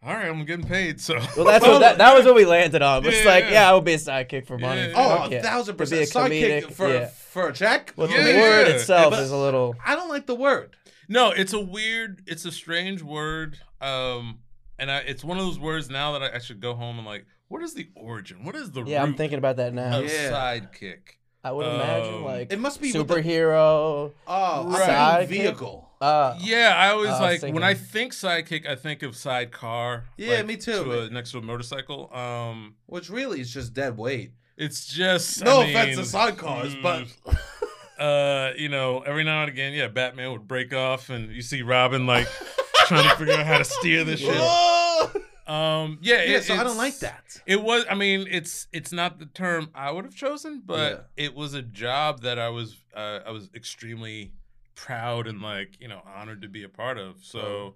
"All right, I'm getting paid." So Well, that's what that, that was what we landed on. It's Yeah, like, yeah. yeah, I will be a sidekick for money. Yeah, yeah. Oh, Fuck a thousand To be percent. a Sidekick comedic- for yeah. for a check. Well, Yeah, the yeah, word yeah. itself But- is a little. I don't like the word. No, it's a weird, it's a strange word. Um, and I, it's one of those words now that I, I should go home and like, what is the origin? What is the Yeah, root I'm thinking about that now. of Yeah. sidekick? I would imagine Um, like It must be with the- superhero. Oh, Right. right. Sidekick? vehicle. Uh, Yeah, I always I was like thinking- when I think sidekick, I think of sidecar. Yeah, like, me too. To a, next to a motorcycle. Um, Which really is just dead weight. it's just No I offense to sidecars, but mm, uh, you know, every now and again, yeah, Batman would break off, and you see Robin like trying to figure out how to steer this shit. Whoa! Um, yeah, yeah. it- So I don't like that. It was. I mean, it's it's not the term I would have chosen, but it was a job that I was uh, I was extremely proud and like you know honored to be a part of. So Oh.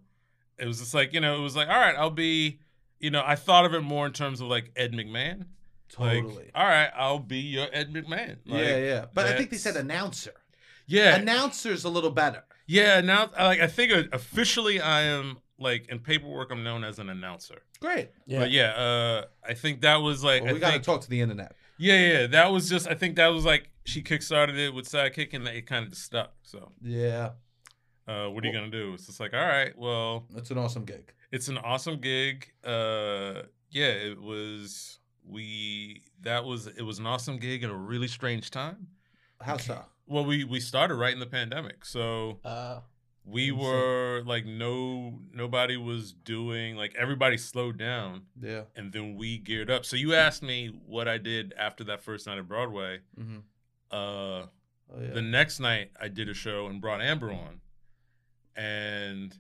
it was just like you know it was like all right, I'll be. You know, I thought of it more in terms of like Ed McMahon. Totally. Like, all right, I'll be your Ed McMahon. Like, yeah, yeah. But I think they said announcer. Yeah, Announcer's a little better. yeah. Now, like, I think uh, officially, I am like in paperwork, I'm known as an announcer. Great. yeah. But yeah, uh, I think that was like Well, I we got to think- talk to the internet. Yeah, yeah, that was just. I think that was like she kickstarted it with sidekick, and it kind of just stuck. So, Yeah. uh, what are you gonna do? It's just like, all right, well, It's an awesome gig. it's an awesome gig. Uh, yeah, it was. We that was it was an awesome gig in a really strange time. How so? Well, we we started right in the pandemic, so Uh, we were like no nobody was doing like everybody slowed down, Yeah. and then we geared up. So you asked me what I did after that first night at Broadway. Mm-hmm. Uh, Oh, yeah. the next night I did a show and brought Amber on, and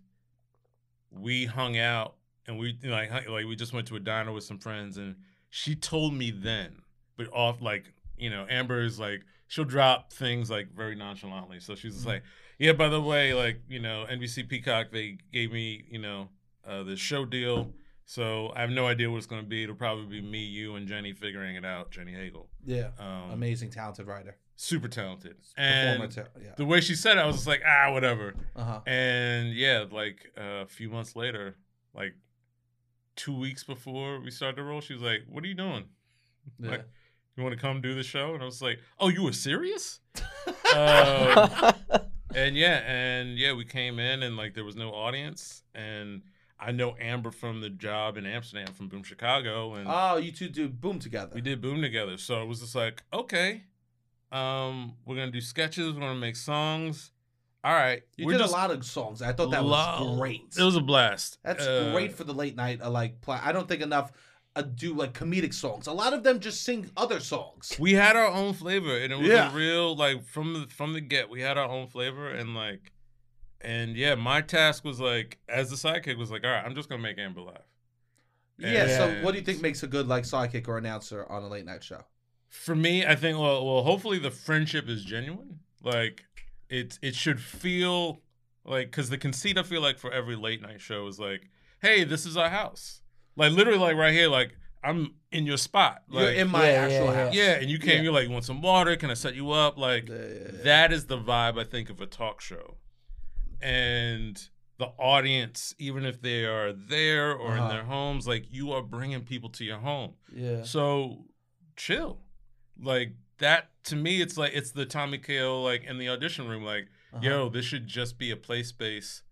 we hung out and we you know, like like we just went to a diner with some friends and she told me then, but off like you know Amber is like she'll drop things like very nonchalantly, so she's just Mm-hmm. like yeah by the way like you know NBC Peacock they gave me you know uh, the show deal. So I have no idea what it's going to be. It'll probably be me, you, and Jenny figuring it out. Jenny Hagel, yeah. um, Amazing, talented writer. super talented, Performer, and too. Yeah. the way she said it, I was just like, ah, whatever. Uh huh. And yeah, like uh, a few months later, like two weeks before we started to roll, she was like, "What are you doing? Yeah. Like, you want to come do the show?" And I was like, "Oh, you were serious?" um, and yeah, and yeah, we came in and like there was no audience, and I know Amber from the job in Amsterdam from Boom Chicago, and Oh, you two do boom together. we did Boom together. So it was just like, okay, um, we're gonna do sketches, we're gonna make songs. All right, You we're did just a lot of songs. I thought that lo- was great. It was a blast. That's Uh, great for the late night. Uh, like, play. I don't think enough uh, do like comedic songs. A lot of them just sing other songs. We had our own flavor, and it was Yeah. a real like from the from the get. We had our own flavor, and like, and yeah, my task was like as the sidekick was like, all right, I'm just gonna make Amber laugh. Yeah. So, what do you think makes a good like sidekick or announcer on a late night show? For me, I think well, well, hopefully the friendship is genuine. Like it, it should feel like because the conceit I feel like for every late night show is like, hey, this is our house. Like literally, like right here, like I'm in your spot. Like, You're in my Yeah, actual yeah, yeah. house. yeah, and you came, Yeah. you're like, you want some water? Can I set you up? Like Yeah, yeah, yeah. that is the vibe I think of a talk show, and the audience, even if they are there or Uh-huh. in their homes, like you are bringing people to your home. yeah. So chill. Like that to me it's like it's the Tommy Kail like in the audition room like Uh-huh. yo this should just be a play space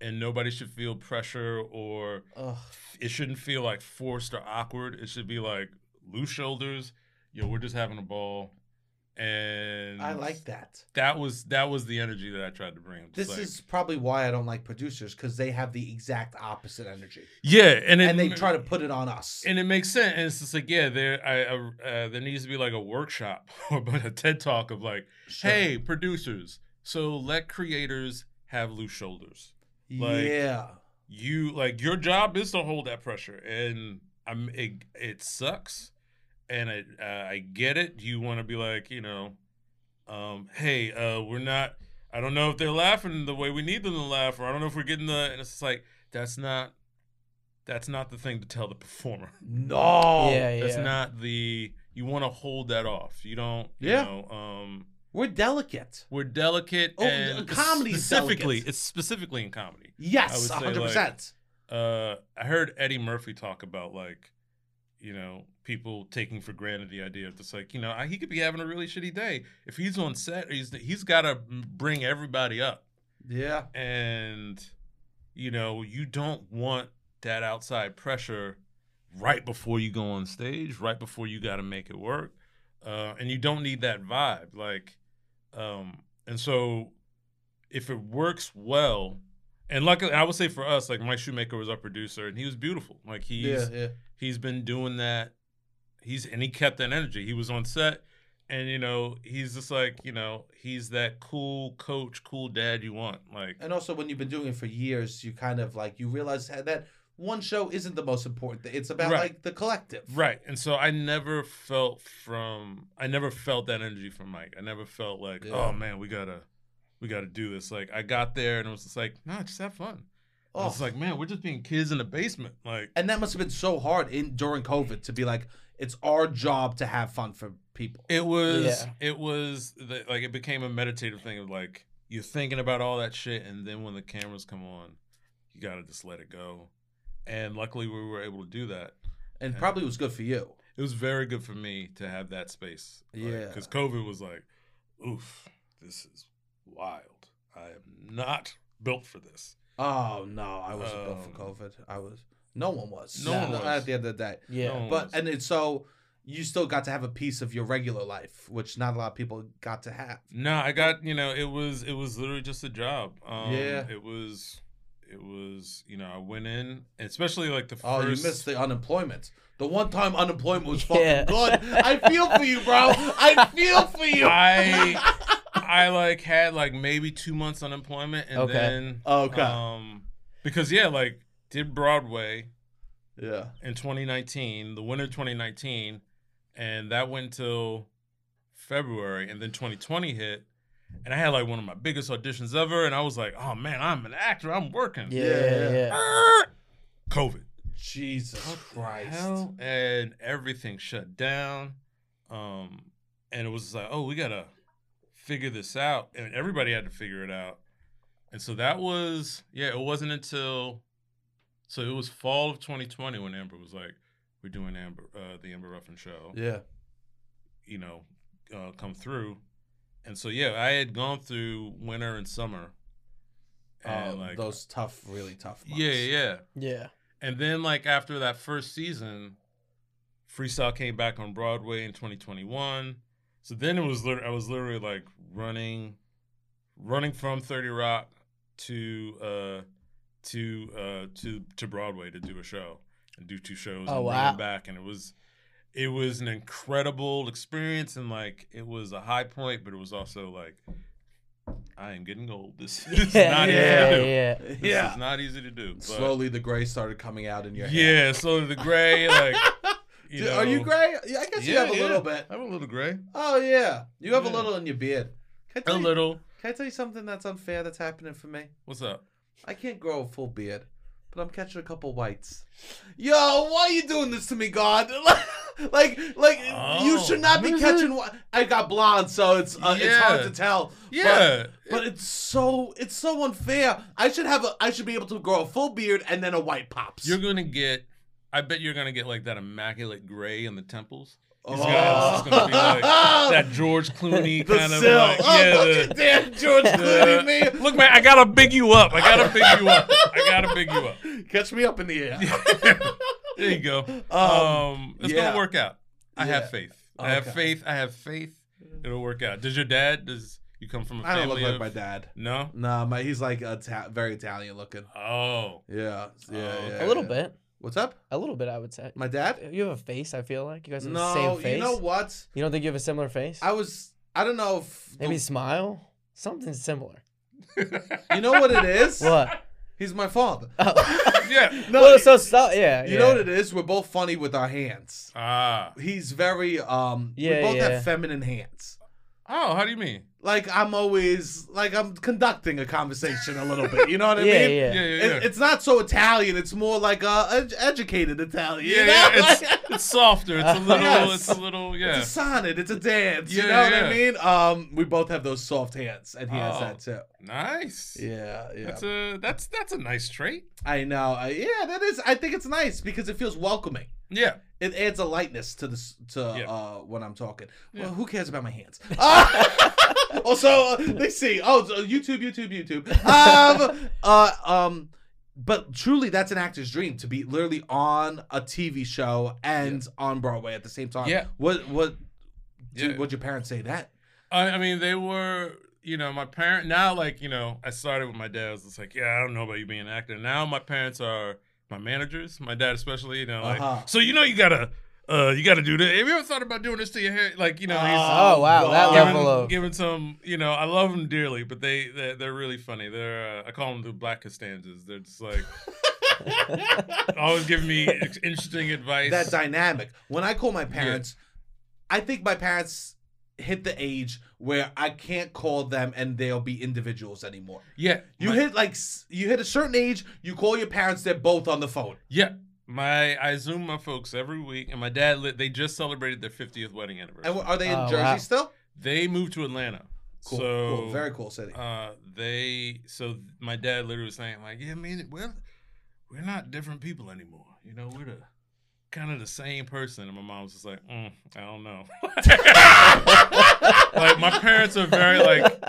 and nobody should feel pressure or Ugh. it shouldn't feel like forced or awkward. It should be like loose shoulders. Yo, we're just having a ball and I like that. that was that was the energy that I tried to bring. This like- is probably why I don't like producers because they have the exact opposite energy, yeah, and it, and they try to put it on us. and it makes sense. And it's just like yeah, there I, uh, there needs to be like a workshop or a TED talk of like, Sure. hey, producers, so let creators have loose shoulders. Like- yeah, you like your job is to hold that pressure and i'm it, it sucks and I uh, I get it. You want to be like, you know, um, hey, uh, we're not. I don't know if they're laughing the way we need them to laugh, or I don't know if we're getting the. And it's like that's not. That's not the thing to tell the performer. no, yeah, yeah. That's not the. You want to hold that off. You don't. You Yeah. Know, um, we're delicate. we're delicate Oh, and comedy specifically. delicate. It's specifically in comedy. Yes, hundred like, percent. uh I heard Eddie Murphy talk about like, you know, people taking for granted the idea of just like, you know, I, he could be having a really shitty day. If he's on set, he's he's got to bring everybody up, Yeah, and you know, you don't want that outside pressure right before you go on stage, right before you got to make it work, uh, and you don't need that vibe, like, um, and so if it works well. And luckily, I would say for us, like Mike Shoemaker was our producer, and he was beautiful. Like he's yeah, yeah. he's been doing that. He's and he kept that energy. He was on set, and you know he's just like you know he's that cool coach, cool dad you want. Like And also, when you've been doing it for years, you kind of like you realize that one show isn't the most important thing. It's about Right. like the collective. right. And so I never felt from I never felt that energy from Mike. I never felt like Yeah. oh man we gotta we gotta do this. Like I got there and it was just like nah just have fun. I Oh, was like man we're just being kids in the basement. Like and that must have been so hard in during COVID to be like, it's our job to have fun for people. It was Yeah. it was the, like it became a meditative thing of like you're thinking about all that shit and then when the cameras come on, you gotta just let it go. And luckily we were able to do that. and Yeah. probably was good for you. It was very good for me to have that space. Yeah. Because COVID was like, oof, this is wild. I am not built for this. Oh no, I wasn't built for Um, COVID. I was. No one was. No one was. At the end of the day, Yeah. No but and it's so you still got to have a piece of your regular life, which not a lot of people got to have. No, I got you know it was it was literally just a job. Um, Yeah. it was it was you know I went in, especially like the first. Oh, you missed the unemployment. The one time unemployment was Yeah. fucking good. I feel for you, bro. I feel for you. I I like had like maybe two months unemployment, and Okay. then Okay. um because yeah, like did Broadway yeah. in 2019, the winter 2019, and that went till February, and then 2020 hit, and I had like one of my biggest auditions ever, and I was like, oh man, I'm an actor, I'm working. Yeah, Yeah, yeah, yeah. yeah. COVID. Jesus Christ. hell? And everything shut down. Um, and it was like, oh, we gotta figure this out, and everybody had to figure it out. And so that was, yeah, it wasn't until, so it was fall of 2020 when Amber was like, we're doing Amber, uh, the Amber Ruffin show, Yeah. you know, uh, come through. And so yeah, I had gone through winter and summer, and Oh, like, those tough, really tough months. yeah, yeah. Yeah. And then like after that first season, Freestyle came back on Broadway in 2021. So then it was lit- I was literally like running running from 30 Rock to uh to uh to to Broadway to do a show and do two shows Oh, and wow. running back and it was it was an incredible experience and like it was a high point but it was also like I am getting old. This is Yeah, not yeah, easy to do. yeah. This Yeah. is not easy to do. But Slowly, the gray started coming out in your hair. yeah, so the gray, like, you know, Are you gray? Yeah, I guess you have a yeah. little bit. I have a little gray, Oh yeah, you have Yeah. a little in your beard. Can I a tell you, little. Can I tell you something that's unfair that's happening for me? What's up? I can't grow a full beard, but I'm catching a couple whites. Yo, why are you doing this to me, God? like, like you Oh, should not be catching. I got blonde, so it's uh, it's hard to tell. Yeah, But, but it's so it's so unfair. I should have a I should be able to grow a full beard and then a white pops. you're gonna get. I bet you're gonna get like that immaculate gray in the temples. These Oh. gonna be like that George Clooney kind of like, oh, yeah. the- you dare, George Clooney, me. Look, man, I gotta big you up. I gotta big you up. I gotta big you up. Catch me up in the air. there you go. Um, Um, it's yeah. gonna work out. I Yeah. have faith. I have faith. I have faith It'll work out. Does your dad? Does you come from a I don't family look like of- my dad. No. No, my he's like Ita- very Italian looking. Oh. Yeah, yeah, Oh, yeah. okay. A little yeah. bit. What's up? A little bit, I would say. My dad? You have a face. I feel like you guys have the same face. you know what? You don't think you have a similar face? I was. I don't know if Maybe smile. Something similar. you know what it is. What? He's my father. Oh. Yeah. No, well, so stop. Yeah. You yeah. know what it is? We're both funny with our hands. Ah. He's very um. Yeah, we both yeah. have feminine hands. Oh, how do you mean? Like I'm always like I'm conducting a conversation a little bit. You know what I Yeah, mean? yeah. Yeah, yeah, It- yeah. it's not so Italian. It's more like uh, ed- educated Italian. yeah, you know? yeah. It's, Like- it's softer. It's a little. Yes. It's a little. Yeah. It's a sonnet. It's a dance. you Yeah, know what. I mean? Um, we both have those soft hands, and he has Oh. that too. nice. Yeah, yeah. That's a that's that's a nice trait. I know. Uh, yeah, that is. I think it's nice because it feels welcoming. Yeah. It adds a lightness to this to Yeah. uh when I'm talking. Yeah. Well, who cares about my hands? Uh, also, uh, they see. Oh, YouTube, YouTube, YouTube. Um, uh, um, but truly, that's an actor's dream to be literally on a TV show and on Broadway at the same time. Yeah. What what? Yeah. Would your parents say that? I, I mean, they were, you know, my parent. Now, like, you know, I started with my dad. I was just like, yeah, I don't know about you being an actor. Now, my parents are my managers. My dad, especially, you know, like, Uh-huh. so you know, you gotta, uh, you gotta do this. Have you ever thought about doing this to your hair? Like, you know, he's Oh, wow, that God. level giving, of- giving some, you know, I love them dearly, but they they're, they're really funny. They're, uh, I call them the Black Costanzas. They're just like always giving me interesting advice. that dynamic. When I call my parents, I think my parents hit the age where I can't call them and they'll be individuals anymore. yeah, You my- hit like you hit a certain age, you call your parents, they're both on the phone. Yeah. My I zoom my folks every week, and my dad lit. They just celebrated their 50th wedding anniversary. And are they in Oh, Jersey wow. still? they moved to Atlanta. Cool, so cool, very cool city. Uh, they so my dad literally was saying like, yeah, I mean, we're we're not different people anymore. You know, we're the kind of the same person. And my mom was just like, mm, I don't know. like my parents are very like.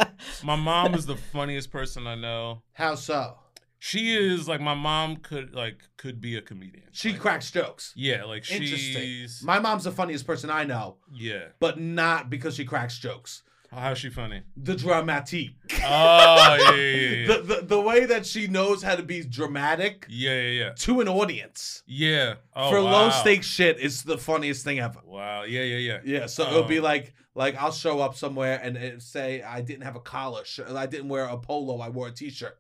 My mom is the funniest person I know. How so? She is like my mom could like could be a comedian. She Like, cracks jokes. Yeah, like she's My mom's the funniest person I know, yeah. but not because she cracks jokes. How's she funny? The dramatique. Oh yeah, yeah, yeah. The, the the way that she knows how to be dramatic yeah, yeah, yeah. to an audience Yeah. Oh, for wow. low stakes shit is the funniest thing ever. Wow. Yeah, yeah, yeah. Yeah, so it'll be Um, like like I'll show up somewhere and say I didn't have a collar, I didn't wear a polo, I wore a t-shirt.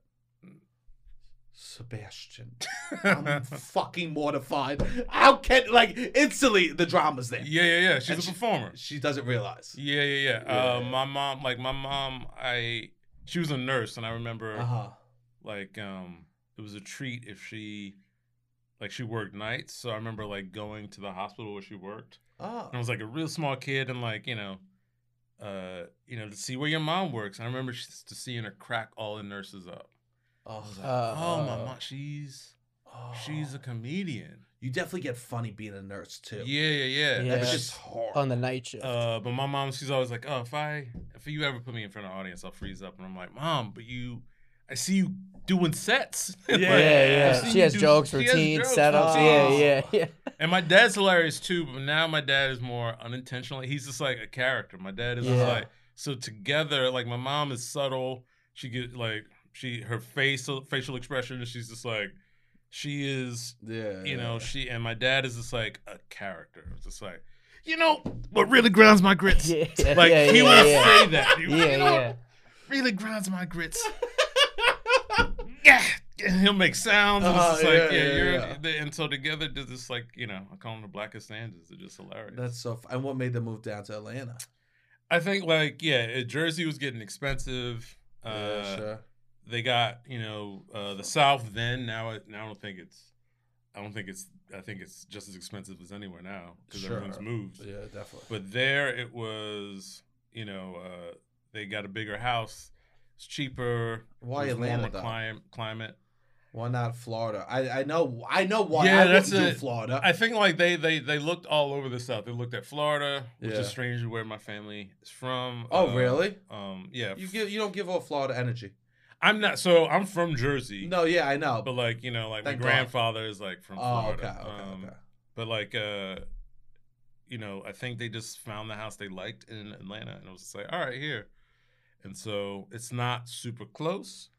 Sebastian, I'm fucking mortified. How can like instantly the drama's there? Yeah, yeah, yeah. She's And a she- performer. She doesn't realize. Yeah, yeah, yeah. Yeah. Uh, my mom, like my mom, I she was a nurse, and I remember Uh huh. like um it was a treat if she like she worked nights. So I remember like going to the hospital where she worked. Oh. And I was like a real small kid, and like you know, uh, you know, to see where your mom works. And I remember to seeing her crack all the nurses up. Oh, I was like, Uh, oh my uh. mom, she's oh. she's a comedian. You definitely get funny being a nurse too. Yeah, yeah, yeah. Yeah. That's just hard. on the night shift. Uh, but my mom, she's always like, "Oh, if I, if you ever put me in front of an audience, I'll freeze up." And I'm like, "Mom, but you, I see you doing sets." Yeah. Like, yeah, yeah. She has do- jokes, she has routines, jokes, setups. routines. Yeah, yeah, yeah. And my dad's hilarious too, but now my dad is more unintentional. He's just like a character. My dad is Yeah. like so together. Like my mom is subtle. She get like she her facial facial expression. She's just like she is. yeah. You know she and my dad is just like a character. It's just like you know what really grounds my grits. Yeah, yeah, Like yeah, he yeah, will yeah. say that. He- Yeah, you know, yeah. Really grinds my grits. yeah. He'll make sounds. And Uh-huh, it's like, yeah, yeah, yeah, you're. yeah. They, and so together, they're just like, you know, I call them the Black Costanzas. They're just hilarious. That's so. F- and what made them move down to Atlanta? I think, like, yeah, uh, Jersey was getting expensive. Uh, yeah, sure. They got, you know, uh, the South then. Now, it, now I don't think it's. I don't think it's. I think it's just as expensive as anywhere now because Sure. everyone's moved. Yeah, definitely. But there it was, you know, uh, they got a bigger house. It's cheaper. Why Atlanta, clim- climate. Why not Florida? I I know I know why. Yeah, I that's do. Florida. I think like they they they looked all over the South. They looked at Florida, which Yeah. is strangely where my family is from. oh Uh, really? Um, yeah. You give you don't give off Florida energy. I'm not. So I'm from Jersey. No, yeah, I know. But like you know, like Thank my God. grandfather is like from oh, Florida. okay, okay, um, okay. But like uh, you know, I think they just found the house they liked in Atlanta, and it was just like, all right, here. And so it's not super close,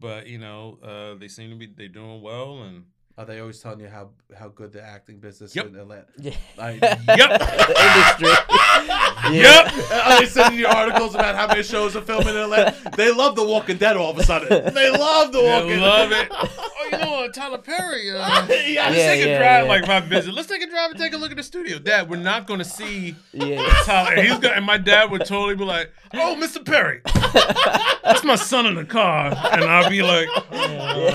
but you know, uh, they seem to be they're doing well, and Are they always telling you how how good the acting business Yep. in Atlanta? Yeah. Like, yep, Industry. yep. Are they sending you articles about how many shows are filming in Atlanta? They love The Walking Dead all of a sudden. They love The I Walking love Dead. it. You know Tyler Perry. Uh, yeah, Let's Yeah, take a yeah, drive, yeah. like my visit. Let's take a drive and take a look at the studio. Dad, we're not going to see Yeah. Tyler. And he's gonna, and my dad would totally be like, "Oh, Mr. Perry, that's my son in the car," and I'll be like, "Oh,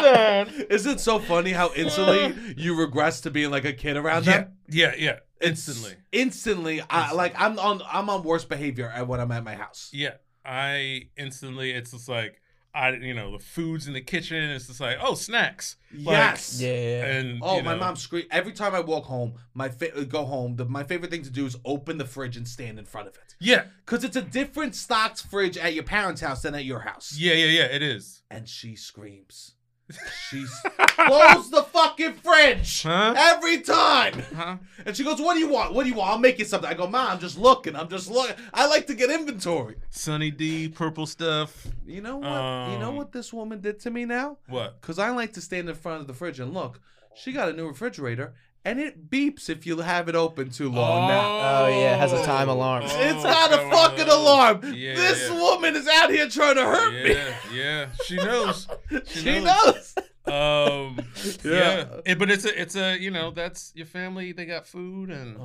Dad." Is it so funny how instantly you regress to being like a kid around Yeah, them? yeah, yeah. It's- Instantly. Instantly, I, like I'm on I'm on worst behavior at- when I'm at my house. Yeah, I instantly. It's just like I, you know, the food's in the kitchen. It's just like, oh, snacks. Like, yes. Yeah. yeah. And Oh, you my know, mom scream every time I walk home. My fa- uh, go home. The, my favorite thing to do is open the fridge and stand in front of it Yeah, because it's a different stocked fridge at your parents' house than at your house. yeah, yeah, yeah. It is. And she screams. She's close the fucking fridge Huh? every time. Huh? And she goes, "What do you want? What do you want? I'll make you something." I go, "Mom, I'm just looking. I'm just looking. I like to get inventory." Sunny D, purple stuff. You know what? you know Um, what this woman did to me now? What? Because I like to stand in front of the fridge and look. She got a new refrigerator, and it beeps if you have it open too long now. Oh, yeah, it has a time alarm. It's Oh, got a got one of fucking alarm. Yeah, this yeah. woman is out here trying to hurt me. Yeah, yeah. She knows. she She knows. knows. Um, Yeah. yeah. It- but it's a, it's a, you know, that's your family. They got food, and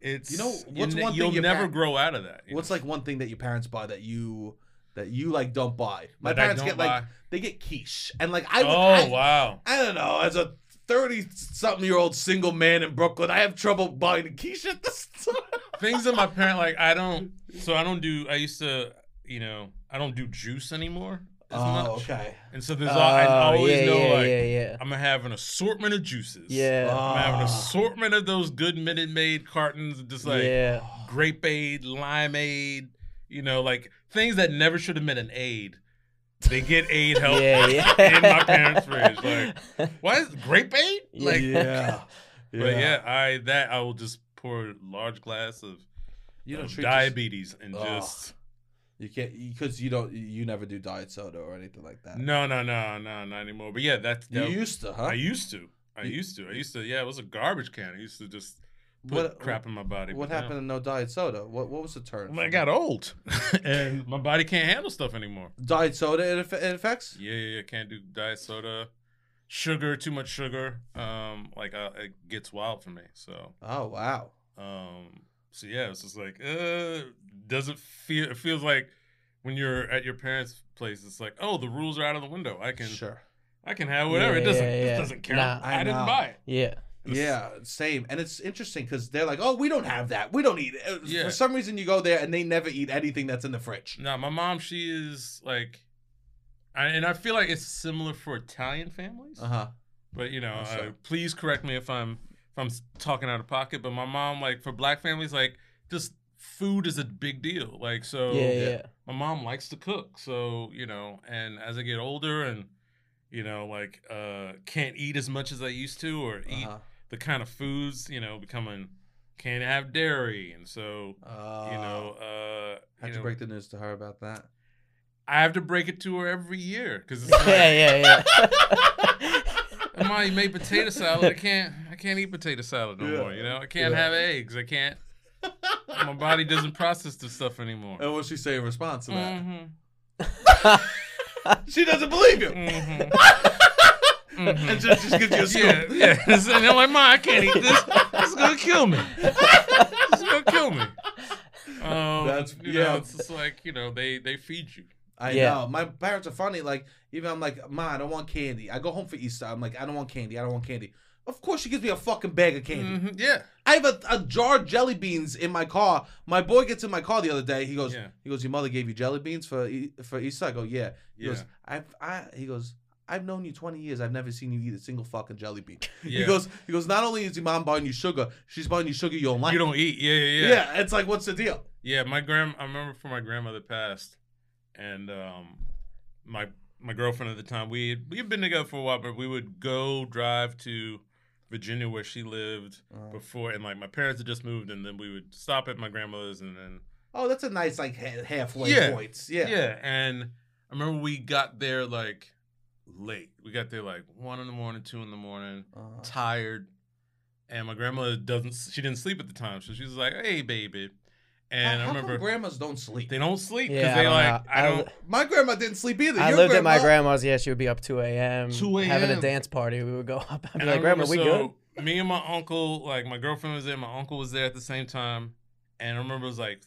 it's, You know, what's ne- one thing you'll your never par- grow out of that. What's know? like one thing that your parents buy that you that you like don't buy? My That parents don't get like they get quiche, and like I would. oh I, wow. I don't know. As a thirty-something-year-old single man in Brooklyn, I have trouble buying a quiche at this time. Things that my parent like, I don't. So I don't do. I used to, you know, I don't do juice anymore as much. Oh, okay. And so there's, all, I Oh, always yeah, know yeah, like yeah, yeah. I'm gonna have an assortment of juices. Yeah. I'm gonna have an Ah. assortment of those good Minute Maid cartons, just like yeah. grapeade, limeade, you know, like things that never should have been an aid. They get aid help Yeah, yeah. in my parents' fridge. Like, why is grapeade? Yeah. Like, yeah. but yeah, I that I will just pour a large glass of, You don't of treat your- diabetes and Oh. just You can't because you don't. You never do diet soda or anything like that. no, no, no, no, not anymore. But yeah, that's You used to, huh? I used to. I You- used to. I used to. Yeah, it was a garbage can. I used to just put What- crap in my body. What but now- happened to no diet soda? What What was the turn? Well, I got old, and my body can't handle stuff anymore. diet soda. It, it affects. Yeah, yeah, yeah. Can't do diet soda, sugar, too much sugar. Um, like uh, it gets wild for me. So, Oh wow. um, so yeah, it's just like, uh, doesn't feel. It feels like when you're at your parents' place, it's like, oh, the rules are out of the window. I can, Sure. I can have whatever. Yeah, it doesn't, yeah, this yeah. doesn't count. Nah. I I, didn't buy it. Yeah. Yeah, same. And it's interesting because they're like, "Oh, we don't have that. We don't eat it." Uh, Yeah. For some reason, you go there and they never eat anything that's in the fridge. No, my mom, she is like, I, and I feel like it's similar for Italian families. Uh huh. But you know, so? uh, please correct me if I'm if I'm talking out of pocket. But my mom, like for black families, like just food is a big deal. Like so, Yeah, yeah. my mom likes to cook. So you know, and as I get older and you know, like uh can't eat as much as I used to, or eat Uh-huh. The kind of foods, you know, becoming can't have dairy, and so Uh, you know, uh, How'd you you know, break the news to her about that? I have to break it to her every year because it's Yeah, yeah, yeah. Mom, you made potato salad. I can't. I can't eat potato salad no Yeah. more. You know, I can't Yeah. have eggs. I can't. My body doesn't process this stuff anymore. And what's she say in response to that? Mm-hmm. She doesn't believe you, Mm-hmm. and just, just gives you a scoop. Yeah, yeah. and they're like, "Ma, I can't eat this. This is gonna kill me. This is gonna kill me." Um, That's- you yeah. know, it's just like you know, they they feed you. I Yeah. know. My parents are funny. Like, even I'm like, Ma, I don't want candy. I go home for Easter. I'm like, I don't want candy. I don't want candy. Of course, she gives me a fucking bag of candy. Mhm, Yeah, I have a, a jar of jelly beans in my car. My boy gets in my car the other day. He goes, Yeah. he goes, your mother gave you jelly beans for E- for Easter. I go, yeah. He Yeah. goes, I've I. He goes, I've known you 20 years. I've never seen you eat a single fucking jelly bean. He goes, he goes. Not only is your mom buying you sugar, she's buying you sugar you don't like. you don't eat. Yeah, yeah, yeah. yeah. it's like, what's the deal? Yeah, my grand I remember before my grandmother passed, and um, my my girlfriend at the time we had, we had been together for a while, but we would go drive to Virginia where she lived Uh, before, and like my parents had just moved, and then we would stop at my grandmother's, and then oh, that's a nice like ha- halfway Yeah. points. Yeah. yeah. and I remember we got there like late. We got there like one in the morning, two in the morning, Uh, tired, and my grandma doesn't. She didn't sleep at the time, so she was like, "Hey, baby," and how, I remember come grandmas don't sleep? they don't sleep because Yeah, I they don't like know. I I don't. My grandma didn't sleep either. I Your lived at my grandma's. Yeah, she would be up 2 a.m. 2 a.m. having a dance party. We would go up. I'd be And I like, Grandma, remember, we so, good? Me and my uncle, like my girlfriend was there, my uncle was there at the same time, and I remember it was like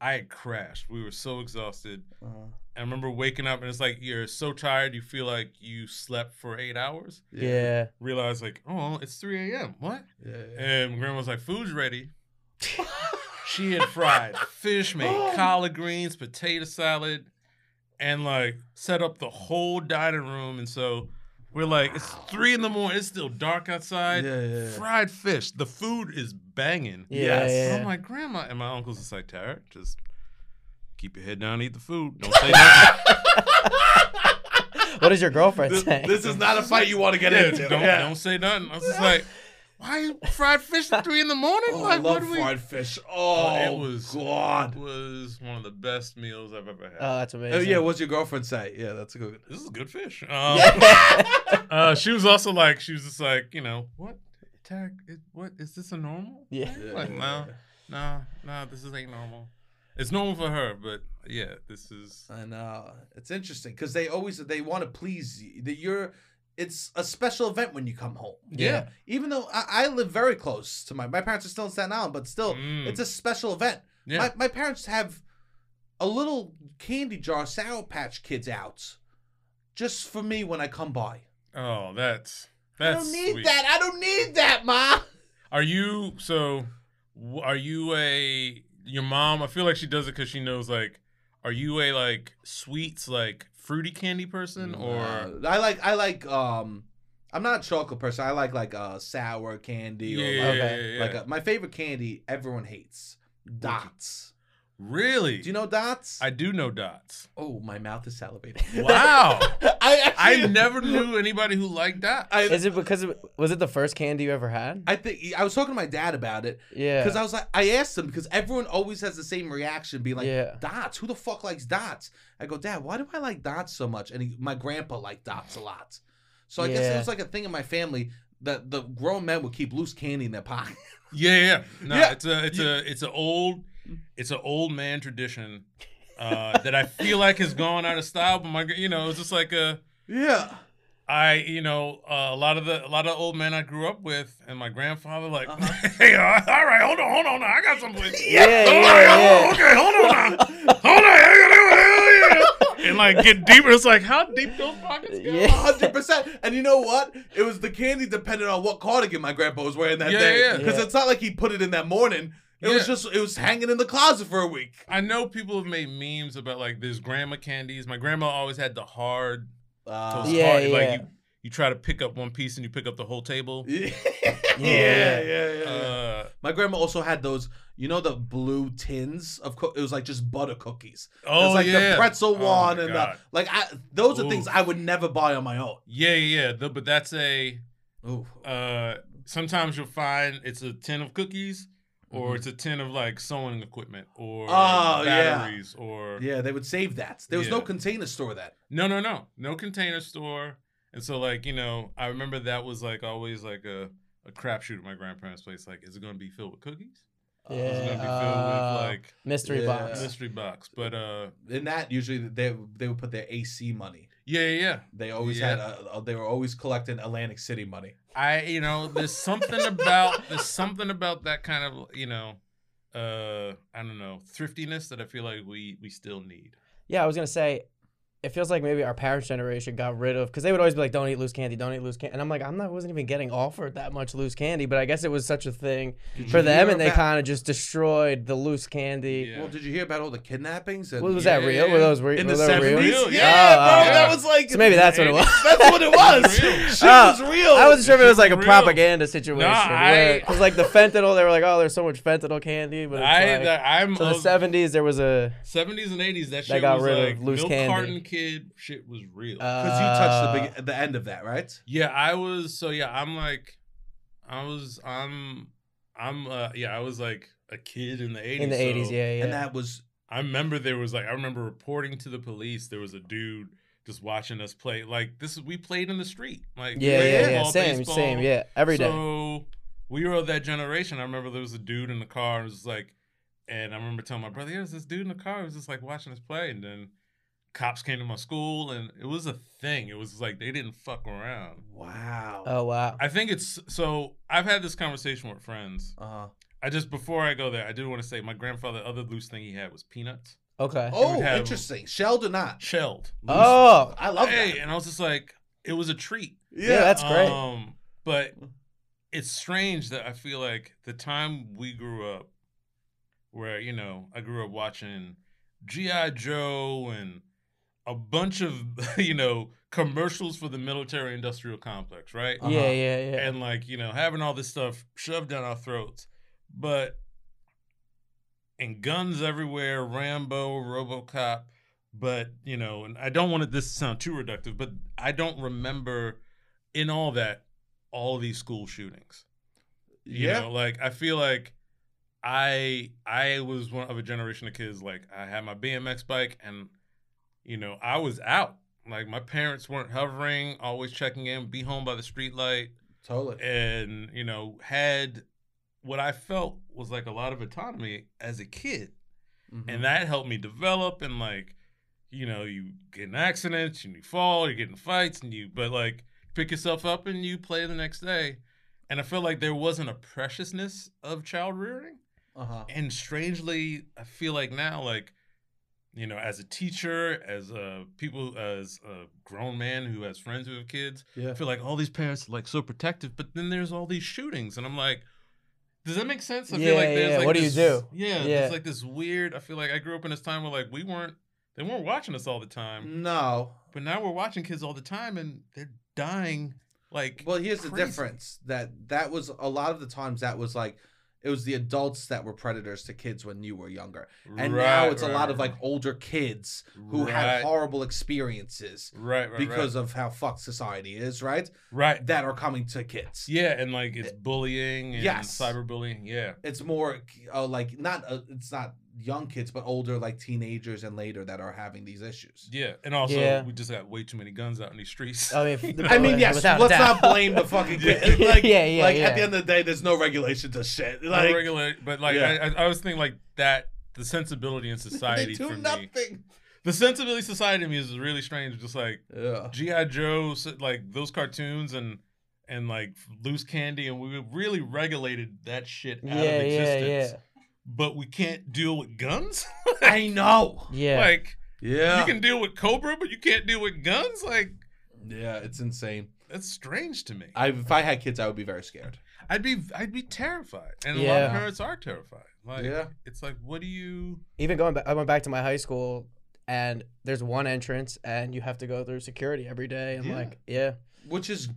I had crashed. We were so exhausted. Uh, I remember waking up and it's like you're so tired, you feel like you slept for eight hours. Yeah. Realize like, oh, it's three a.m. What? yeah, yeah. And my grandma was like, food's ready. she had fried fish, made oh. collard greens, potato salad, and like set up the whole dining room. And so we're like, it's three in the morning. It's still dark outside. Yeah, yeah, yeah. Fried fish. The food is banging. Yeah, Yes. yeah, And yeah. I'm like, grandma, and my uncle's just like, Tarik, just keep your head down, eat the food. Don't say nothing. what does your girlfriend This, say? this is not a fight you want to get Yeah, into. don't, yeah. don't say nothing. I was just like, why fried fish at three in the morning? Oh, like, I love what do we? fried fish. Oh, Oh, it was- God. It was one of the best meals I've ever had. oh, that's Oh, amazing. yeah, what's your girlfriend say? Yeah, that's a good. this is good fish. Um, uh, she was also like, she was just like, you know, what, Tarik, is, what is this a normal? Yeah. thing? Like, no, no, no, this is ain't normal. It's normal for her, but yeah, this is. I know it's interesting because they always they want to please you. That you're, it's a special event when you come home. Yeah. Even though I, I live very close to my my parents are still in Staten Island, but still Mm. it's a special event. Yeah. My my parents have a little candy jar Sour Patch Kids out just for me when I come by. oh, that's that's. I don't need sweet. that. I don't need that, ma. Are you so? Are you a your mom? I feel like she does it because she knows. Like, are you a like sweets like fruity candy person or? Uh, I like I like um I'm not a chocolate person. I like like uh sour candy yeah, or yeah, like, Okay. yeah, like yeah. a, my favorite candy everyone hates. Dots. really? Do you know dots? I do know dots. oh, my mouth is salivating. Wow. I I never knew anybody who liked dots. I, Is it because of, was it the first candy you ever had? I think I was talking to my dad about it yeah. because I was like, I asked him because everyone always has the same reaction, being like, Yeah. "Dots? Who the fuck likes dots?" I go, "Dad, why do I like dots so much?" And he, my grandpa liked dots a lot, so I guess it was like a thing in my family that the grown men would keep loose candy in their pocket. yeah, yeah. No, Yeah. it's a it's a it's an old it's an old man tradition uh, that I feel like has gone out of style. But my you know it's just like a yeah. I, you know, uh, a lot of the a lot of old men I grew up with, and my grandfather, like, Uh-huh. hey, all right, hold on, hold on, now, I got something. yeah, yeah, right, yeah. oh, okay, hold on, hold on, hell yeah. and like get deeper. It's like, how deep those pockets go? Yeah. hundred percent. And you know what? It was the candy depended on what cardigan my grandpa was wearing that Yeah, day. yeah. Because Yeah. it's not like he put it in that morning. It was just it was hanging in the closet for a week. I know people have made memes about like there's grandma candies. My grandma always had the hard, Uh, Yeah, hard like yeah. you you try to pick up one piece and you pick up the whole table. yeah, yeah, yeah, yeah. Uh, My grandma also had those, you know, the blue tins of co- it was like just butter cookies. it oh was like yeah, the pretzel Oh, one my and the, like I, those are things I would never buy on my own. yeah, yeah. yeah. The- but that's a Ooh. uh sometimes you'll find it's a tin of cookies or Mhm. it's a tin of like sewing equipment or Oh, yeah. batteries or Yeah, they would save that. There was no container store that no no no no container store and so like you know i remember that was like always like a a crapshoot at my grandparents place like is it going to be filled with cookies is it going to be filled Uh, with like mystery Yeah. box. mystery box but uh In that, usually they they would put their AC money. Yeah yeah yeah They always Yeah. had a, they were always collecting Atlantic City money. I, you know, there's something about there's something about that kind of, you know, uh, I don't know, thriftiness that I feel like we we still need. Yeah, I was gonna say, it feels like maybe our parents' generation got rid of because they would always be like, "Don't eat loose candy, don't eat loose candy," and I'm like, I'm not wasn't even getting offered that much loose candy, but I guess it was such a thing Did for them, and they about- kind of just destroyed the loose candy. Yeah. Well, did you hear about all the kidnappings? And, What was Yeah, that real? yeah, Were yeah. those re- in were the they seventies? real? Real, Yeah, yeah. bro, Oh, that yeah. was like So maybe that's what it was. That's what it was. real. Shit Oh, was uh, real. I wasn't sure if it was like a Real. propaganda situation. I- Because like the fentanyl, they were like, "Oh, there's so much fentanyl candy," but it's I like, that, I'm so the of- '70s there was a 70s and 80s. That shit got was rid of like loose milk candy. carton kid shit was real. uh, Because you touched the big, the end of that, right? yeah, I was so yeah. I'm like I was. I'm. I'm. Uh, yeah, I was like a kid in the '80s. In the 80s, so yeah, yeah. And that was I remember there was like I remember reporting to the police. There was a dude just watching us play. Like this, is we played in the street. Like yeah, played yeah, yeah. Same, baseball. same. Yeah, every day. So we were of that generation. I remember there was a dude in the car. And it was like, and I remember telling my brother, "Yeah, there's this dude in the car. He was just like watching us play." And then cops came to my school, and it was a thing. It was like they didn't fuck around. wow. oh wow. I think it's so. I've had this conversation with friends. uh-huh. I just before I go there, I did want to say my grandfather. Other loose thing he had was peanuts, Okay. Oh, interesting. Shelled or not? shelled. Oh, I love hey, that. and I was just like, it was a treat. yeah, that's great. Um, but it's strange that I feel like the time we grew up, where you know I grew up watching GI Joe and a bunch of you know commercials for the military industrial complex, right? Uh-huh. yeah, yeah, yeah. And like you know having all this stuff shoved down our throats, but and guns everywhere, Rambo, RoboCop. But you know, and I don't want this to sound too reductive, but I don't remember in all that all these school shootings. You yeah. know, like I feel like I I was one of a generation of kids. Like I had my BMX bike, and you know I was out. Like my parents weren't hovering, always checking in, be home by the street light, totally. and you know had what I felt was like a lot of autonomy as a kid, Mhm. and that helped me develop. And like, you know, you get in accidents and you fall, you get in fights, and you but like pick yourself up and you play the next day. And I feel like there wasn't a preciousness of child rearing. uh-huh. And strangely, I feel like now, like, you know, as a teacher, as a people, as a grown man who has friends who have kids, Yeah. I feel like all these parents are like so protective, but then there's all these shootings, and I'm like, does that make sense? I Yeah, feel like there's yeah. like What do you do? Yeah, Yeah. there's like this weird. I feel like I grew up in this time where like we weren't, they weren't watching us all the time, No. but now we're watching kids all the time, and they're dying. Like, Well, here's the difference. That that was a lot of the times that was like it was the adults that were predators to kids when you were younger. And now Right, it's a right, lot of like older kids who had horrible experiences right, right, because of how fucked society is, right? right. That are coming to kids. Yeah, and like it's bullying and Yes. cyberbullying. Yeah. It's more uh, like not uh, it's not young kids but older like teenagers and later that are having these issues. Yeah. And also Yeah. we just got way too many guns out in these streets. Oh, I mean, the- I mean, yes, let's doubt. not blame the fucking Yeah. kid. Like, Yeah, yeah, like yeah. at the end of the day, there's no regulation to shit. No Like, regulate, but like Yeah. I, I, I was thinking like that the sensibility in they society do for me. nothing. The sensibility society to me is really strange. Just like Yeah. GI Joe, like those cartoons and and like loose candy, and we really regulated that shit out yeah, of yeah, existence. yeah, But we can't deal with guns. I know. yeah. Like Yeah. you can deal with Cobra, but you can't deal with guns. Like yeah, it's insane. that's strange to me. I, if I had kids, I would be very scared. I'd be I'd be terrified, and a lot of parents are terrified. Like yeah. it's like, what do you? Even going back, I went back to my high school, and there's one entrance, and you have to go through security every day. And Yeah. like, yeah, Which is,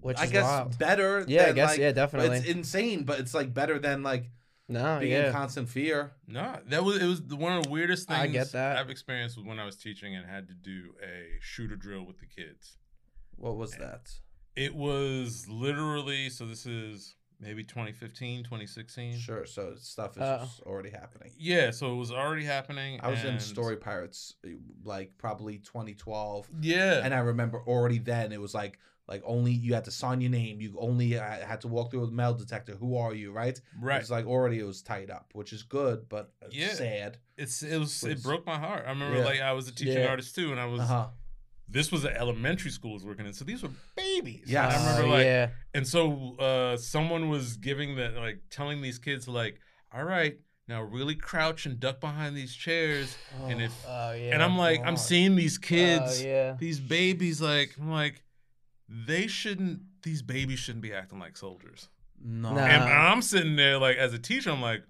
which I is guess, wild. better. Yeah, I guess, like- yeah, definitely. It's insane, but it's like better than like No, being in yeah, constant fear. No, that was it was the, one of the weirdest things I get that. I've experienced was when I was teaching and had to do a shooter drill with the kids. What was that? It was literally so this is maybe 2015, 2016. Sure. So stuff is Uh, already happening. Yeah, so it was already happening. I was in Story Pirates like probably 2012, Yeah, and I remember already then it was like like only you had to sign your name. You only uh, had to walk through a metal detector. Who are you? Right. right. It's like already it was tied up, which is good, but Yeah. sad. It's it was Please. it broke my heart. I remember Yeah. like I was a teaching Yeah. artist too, and I was Uh huh. this was an elementary school I was working in, so these were babies. Yeah, I remember Oh, like yeah, And so uh someone was giving the like telling these kids like, all right, now really crouch and duck behind these chairs. And if oh yeah. and I'm like, I'm seeing these kids, Oh, yeah, these babies, like I'm like, they shouldn't these babies shouldn't be acting like soldiers. No. Nah. And I'm sitting there like as a teacher, I'm like,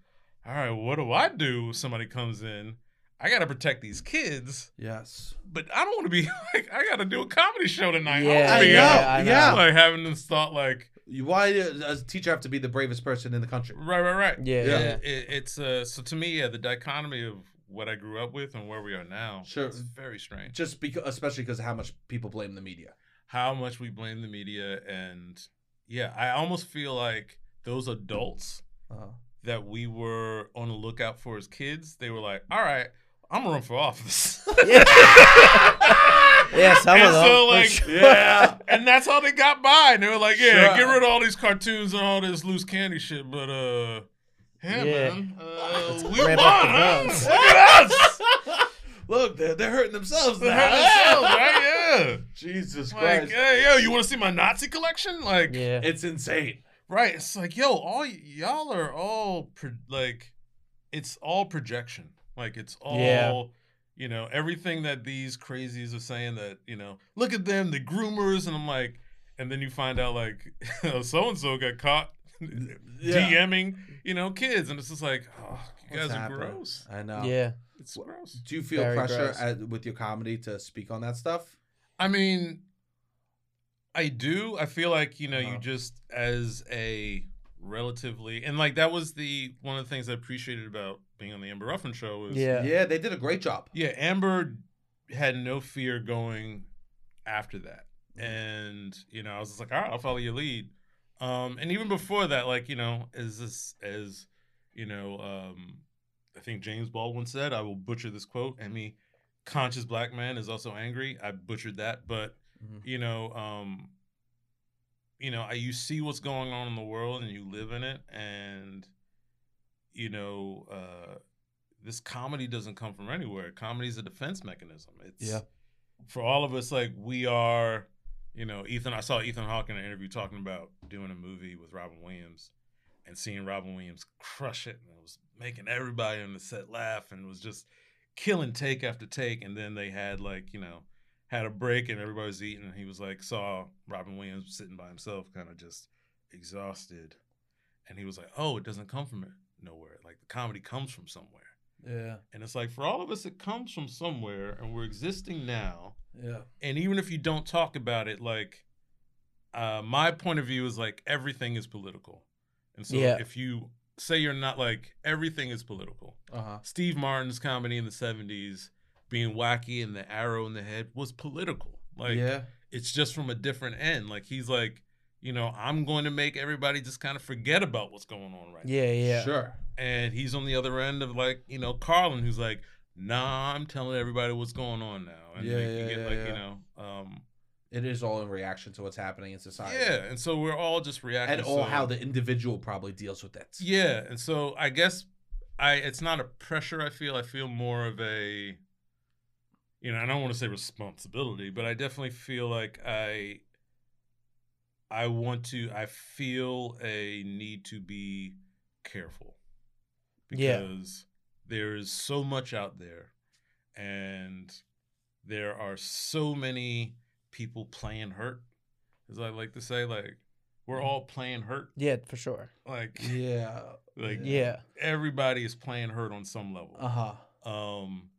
all right, what do I do if somebody comes in? I gotta protect these kids, Yes. but I don't want to be like I gotta do a comedy show tonight. Yeah, I I wanna know. out, I know. yeah. like having this thought like Why does a teacher have to be the bravest person in the country? Right, right, right. Yeah, Yeah. yeah. It, it's uh, so to me, yeah, the dichotomy of what I grew up with and where we are now. Sure. it's very strange. Just because, especially because of how much people blame the media. How much we blame the media, and yeah, I almost feel like those adults Uh-huh. that we were on the lookout for as kids, they were like, all right, I'm gonna run for office. Yeah, some and of them. so like sure. Yeah. and that's how they got by. And they were like, yeah, Sure. get rid of all these cartoons and all this loose candy shit, but uh yeah, Yeah. man. Uh, we won, Ramp up the huh? Look at us. Look, they're, they're hurting themselves They're now. hurting themselves, right? Yeah. Jesus Like, Christ. hey, yo, you want to see my Nazi collection? Like, yeah. It's insane. right? It's like, yo, all y- y'all are all pro- like, it's all projection. Like, it's all, Yeah. you know, everything that these crazies are saying that, you know, look at them, the groomers, and I'm like, and then you find out like, so and so got caught Yeah. DMing, you know, kids, and it's just like, oh, you What's guys are gross. I know. yeah. It's gross. Do you feel Very pressure at, with your comedy to speak on that stuff? I mean, I do. I feel like you know, Uh-huh. you just as a relatively and like that was the one of the things I appreciated about being on the Amber Ruffin show is Yeah. Yeah, they did a great job. yeah, Amber had no fear going after that, Mm-hmm. and you know, I was just like, all right, I'll follow your lead. Um, and even before that, like you know, as this as you know, um, I think James Baldwin said, I will butcher this quote. Any conscious black man is also angry. I butchered that, but Mhm. you know, um, you know, I, you see what's going on in the world and you live in it, and you know, uh, this comedy doesn't come from anywhere. Comedy is a defense mechanism. It's Yeah. for all of us. Like we are, you know, Ethan. I saw Ethan Hawke in an interview talking about doing a movie with Robin Williams, and seeing Robin Williams crush it, and it was making everybody on the set laugh, and was just killing take after take. And then they had like, you know, had a break and everybody was eating and he was like saw Robin Williams sitting by himself kind of just exhausted and he was like oh it doesn't come from nowhere like the comedy comes from somewhere Yeah. and it's like for all of us it comes from somewhere and we're existing now Yeah. and even if you don't talk about it like uh my point of view is like everything is political and so Yeah. if you say you're not like everything is political Uh huh. Steve Martin's comedy in the 70s being wacky and the arrow in the head was political. Like yeah. it's just from a different end. Like he's like, you know, I'm going to make everybody just kind of forget about what's going on right Yeah. Yeah. Sure. And he's on the other end of like, you know, Carlin who's like, nah, I'm telling everybody what's going on now. And Yeah, you, yeah, get yeah, like, yeah. you know, um It is all in reaction to what's happening in society. yeah. And so we're all just reacting. And all so- how the individual probably deals with it. Yeah, and so I guess I it's not a pressure I feel. I feel more of a you know, I don't want to say responsibility, but I definitely feel like I I want to I feel a need to be careful. Yeah. Because there is so much out there and there are so many people playing hurt. As I like to say, like we're all playing hurt. Yeah. For sure. Like Yeah. like Yeah. everybody is playing hurt on some level. Uh huh. Um,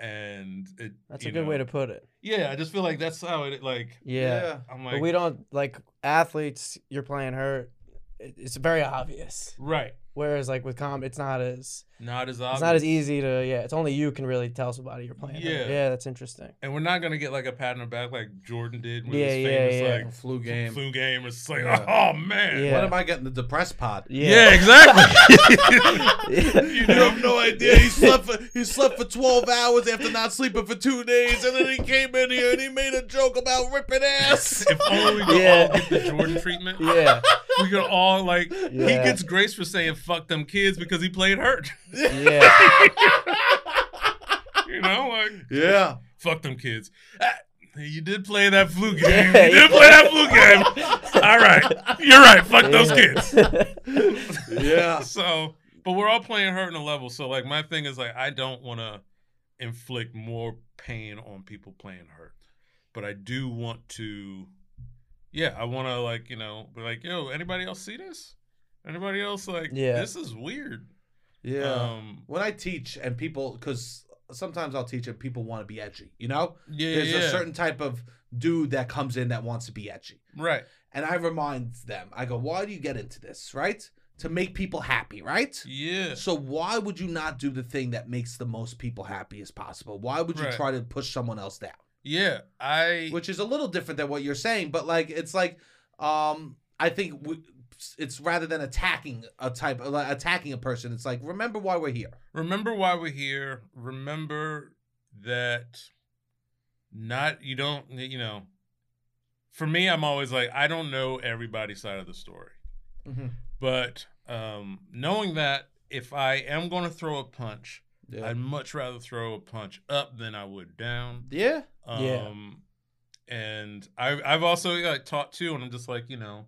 and it That's a good know, way to put it. Yeah, I just feel like that's how it like. Yeah. I'm like but we don't like athletes. You're playing hurt. It's very obvious. right, Whereas like with com, it's not as not as obvious. it's not as easy to yeah. It's only you can really tell somebody you're playing. hurt. Yeah. Yeah. That's interesting. and we're not gonna get like a pat on the back like Jordan did with Yeah, his yeah, famous yeah. like Flu game. flu game. It's like, Yeah. oh man, Yeah. When am I getting the depressed pod? Yeah. yeah, exactly. You have no idea. He slept for he slept for twelve hours after not sleeping for two days, and then he came in here and he made a joke about ripping ass. if only we could Yeah. all get the Jordan treatment. yeah. We could all like he gets grace for saying "fuck them kids" because he played hurt. Yeah. you know, like yeah. fuck them kids. Ah, you did play that flu game. Yeah, you did yeah. play that flu game. All right, you're right. Fuck those kids. Yeah. So, but we're all playing hurt in a level. So, like, my thing is like, I don't want to inflict more pain on people playing hurt, but I do want to. Yeah, I want to like you know be like, yo, anybody else see this? Anybody else like? Yeah. this is weird. Yeah. Um, when I teach and people, because sometimes I'll teach and people want to be edgy, you know? yeah, There's yeah, a certain type of dude that comes in that wants to be edgy. right. And I remind them, I go, why do you get into this, right? To make people happy, right? Yeah, So why would you not do the thing that makes the most people happy as possible? Why would you Right. try to push someone else down? yeah. I Which is a little different than what you're saying, but like it's like um I think we, it's rather than attacking a type, like, attacking a person. It's like remember why we're here. remember why we're here. Remember that not you don't you know. For me, I'm always like I don't know everybody's side of the story, Mm-hmm. but um, knowing that if I am going to throw a punch, Yeah. I'd much rather throw a punch up than I would down. yeah. Um, Yeah. And I've I've also like taught too, and I'm just like you know,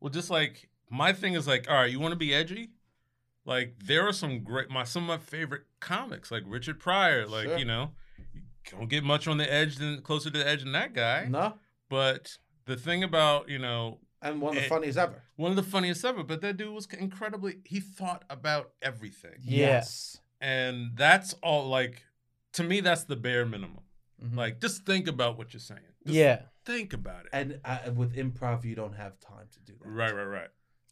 well, just like my thing is like, all right, you want to be edgy, like there are some great my some of my favorite comics like Richard Pryor, like Sure. you know, you don't get much on the edge than closer to the edge than that guy. No. But the thing about you know And one of the Eh, funniest ever. one of the funniest ever, but that dude was incredibly he thought about everything, Yes. and that's all like to me that's the bare minimum. Mhm. Like, just think about what you're saying. Just Yeah. Think about it. and uh, with improv, you don't have time to do that. Right, right, right.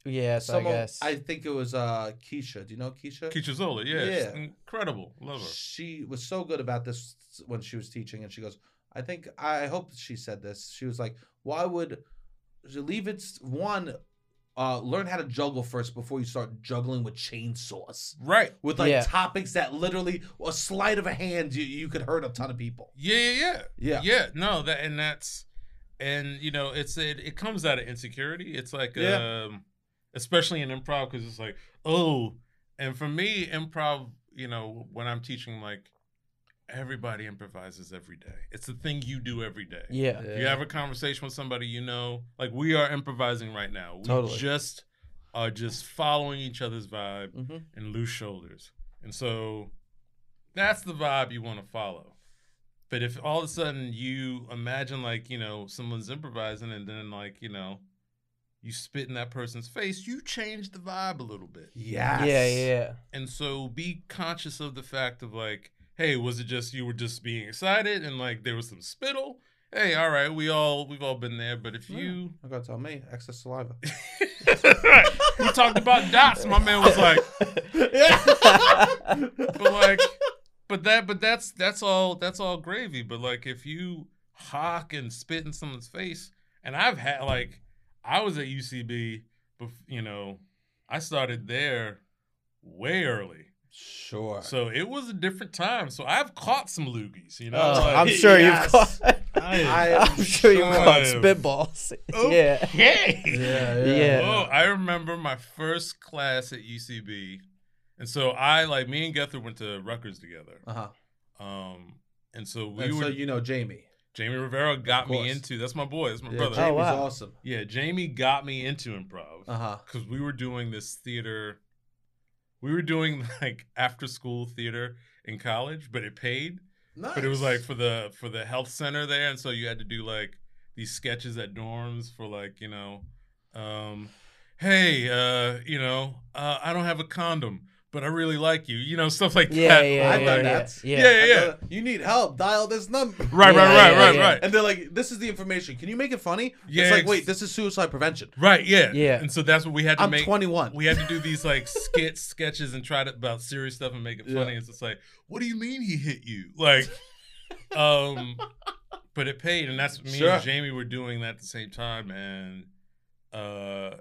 Yes, I Someone- guess. I think it was uh Keisha. Do you know Keisha? Keisha Zollar, yeah, Yeah. incredible. Love her. She was so good about this when she was teaching, and she goes, "I think I hope she said this." She was like, "Why would she leave it one? Uh, learn how to juggle first before you start juggling with chainsaws." Right. With like Yeah. topics that literally a sleight of a hand you, you could hurt a ton of people. Yeah, yeah, yeah. Yeah. Yeah. No, that and that's and you know, it's it, it comes out of insecurity. It's like Yeah. um especially in improv because it's like, oh, and for me, improv, you know, when I'm teaching like everybody improvises every day. It's the thing you do every day. yeah. You have a conversation with somebody you know, like we are improvising right now. We Totally. just are just following each other's vibe Mhm. and loose shoulders. And so that's the vibe you want to follow. But if all of a sudden you imagine like, you know, someone's improvising and then like, you know, you spit in that person's face, you change the vibe a little bit. Yes. Yeah, yeah. And so be conscious of the fact of like, hey, was it just you were just being excited and like there was some spittle? Hey, all right, we all we've all been there, but if you I gotta tell me, excess saliva. we talked about dots, my man was like, but like but that but that's that's all that's all gravy. But like if you hawk and spit in someone's face, and I've had like I was at UCB, but you know, I started there way early. Sure. So it was a different time. So I've caught some loogies, you know. Oh, like- I'm sure Yes. you've caught. I I'm sure you've caught spitballs. Yeah. Okay. yeah, Yeah. Oh, I remember my first class at UCB, and so I like me and Gethard went to Rutgers together. Uh huh. Um, and so we And were. so you know Jamie. Jamie Rivera got me into. That's my boy. That's my Yeah, brother. Jamie's Oh, wow. awesome. Yeah, Jamie got me into improv Uh huh. because we were doing this theater. We were doing like after school theater in college, but it paid. Nice. But it was like for the for the health center there, and so you had to do like these sketches at dorms for like you know, um, hey, uh, you know, uh, I don't have a condom, but I really like you, you know, stuff like Yeah, that. yeah, I've yeah, done yeah, that. yeah. Yeah, yeah, yeah. You need help. Dial this number. Right, Yeah, right, right, yeah, right, yeah. right. And they're like, "This is the information. Can you make it funny?" Yeah, It's like, ex- wait, this is suicide prevention. Right, yeah, Yeah. And so that's what we had to I'm make. 21. We had to do these like skits, sketches, and try to about serious stuff and make it Yeah. funny. It's just like, what do you mean he hit you? Like, um, but it paid, and that's me Sure. and Jamie were doing that at the same time, and uh,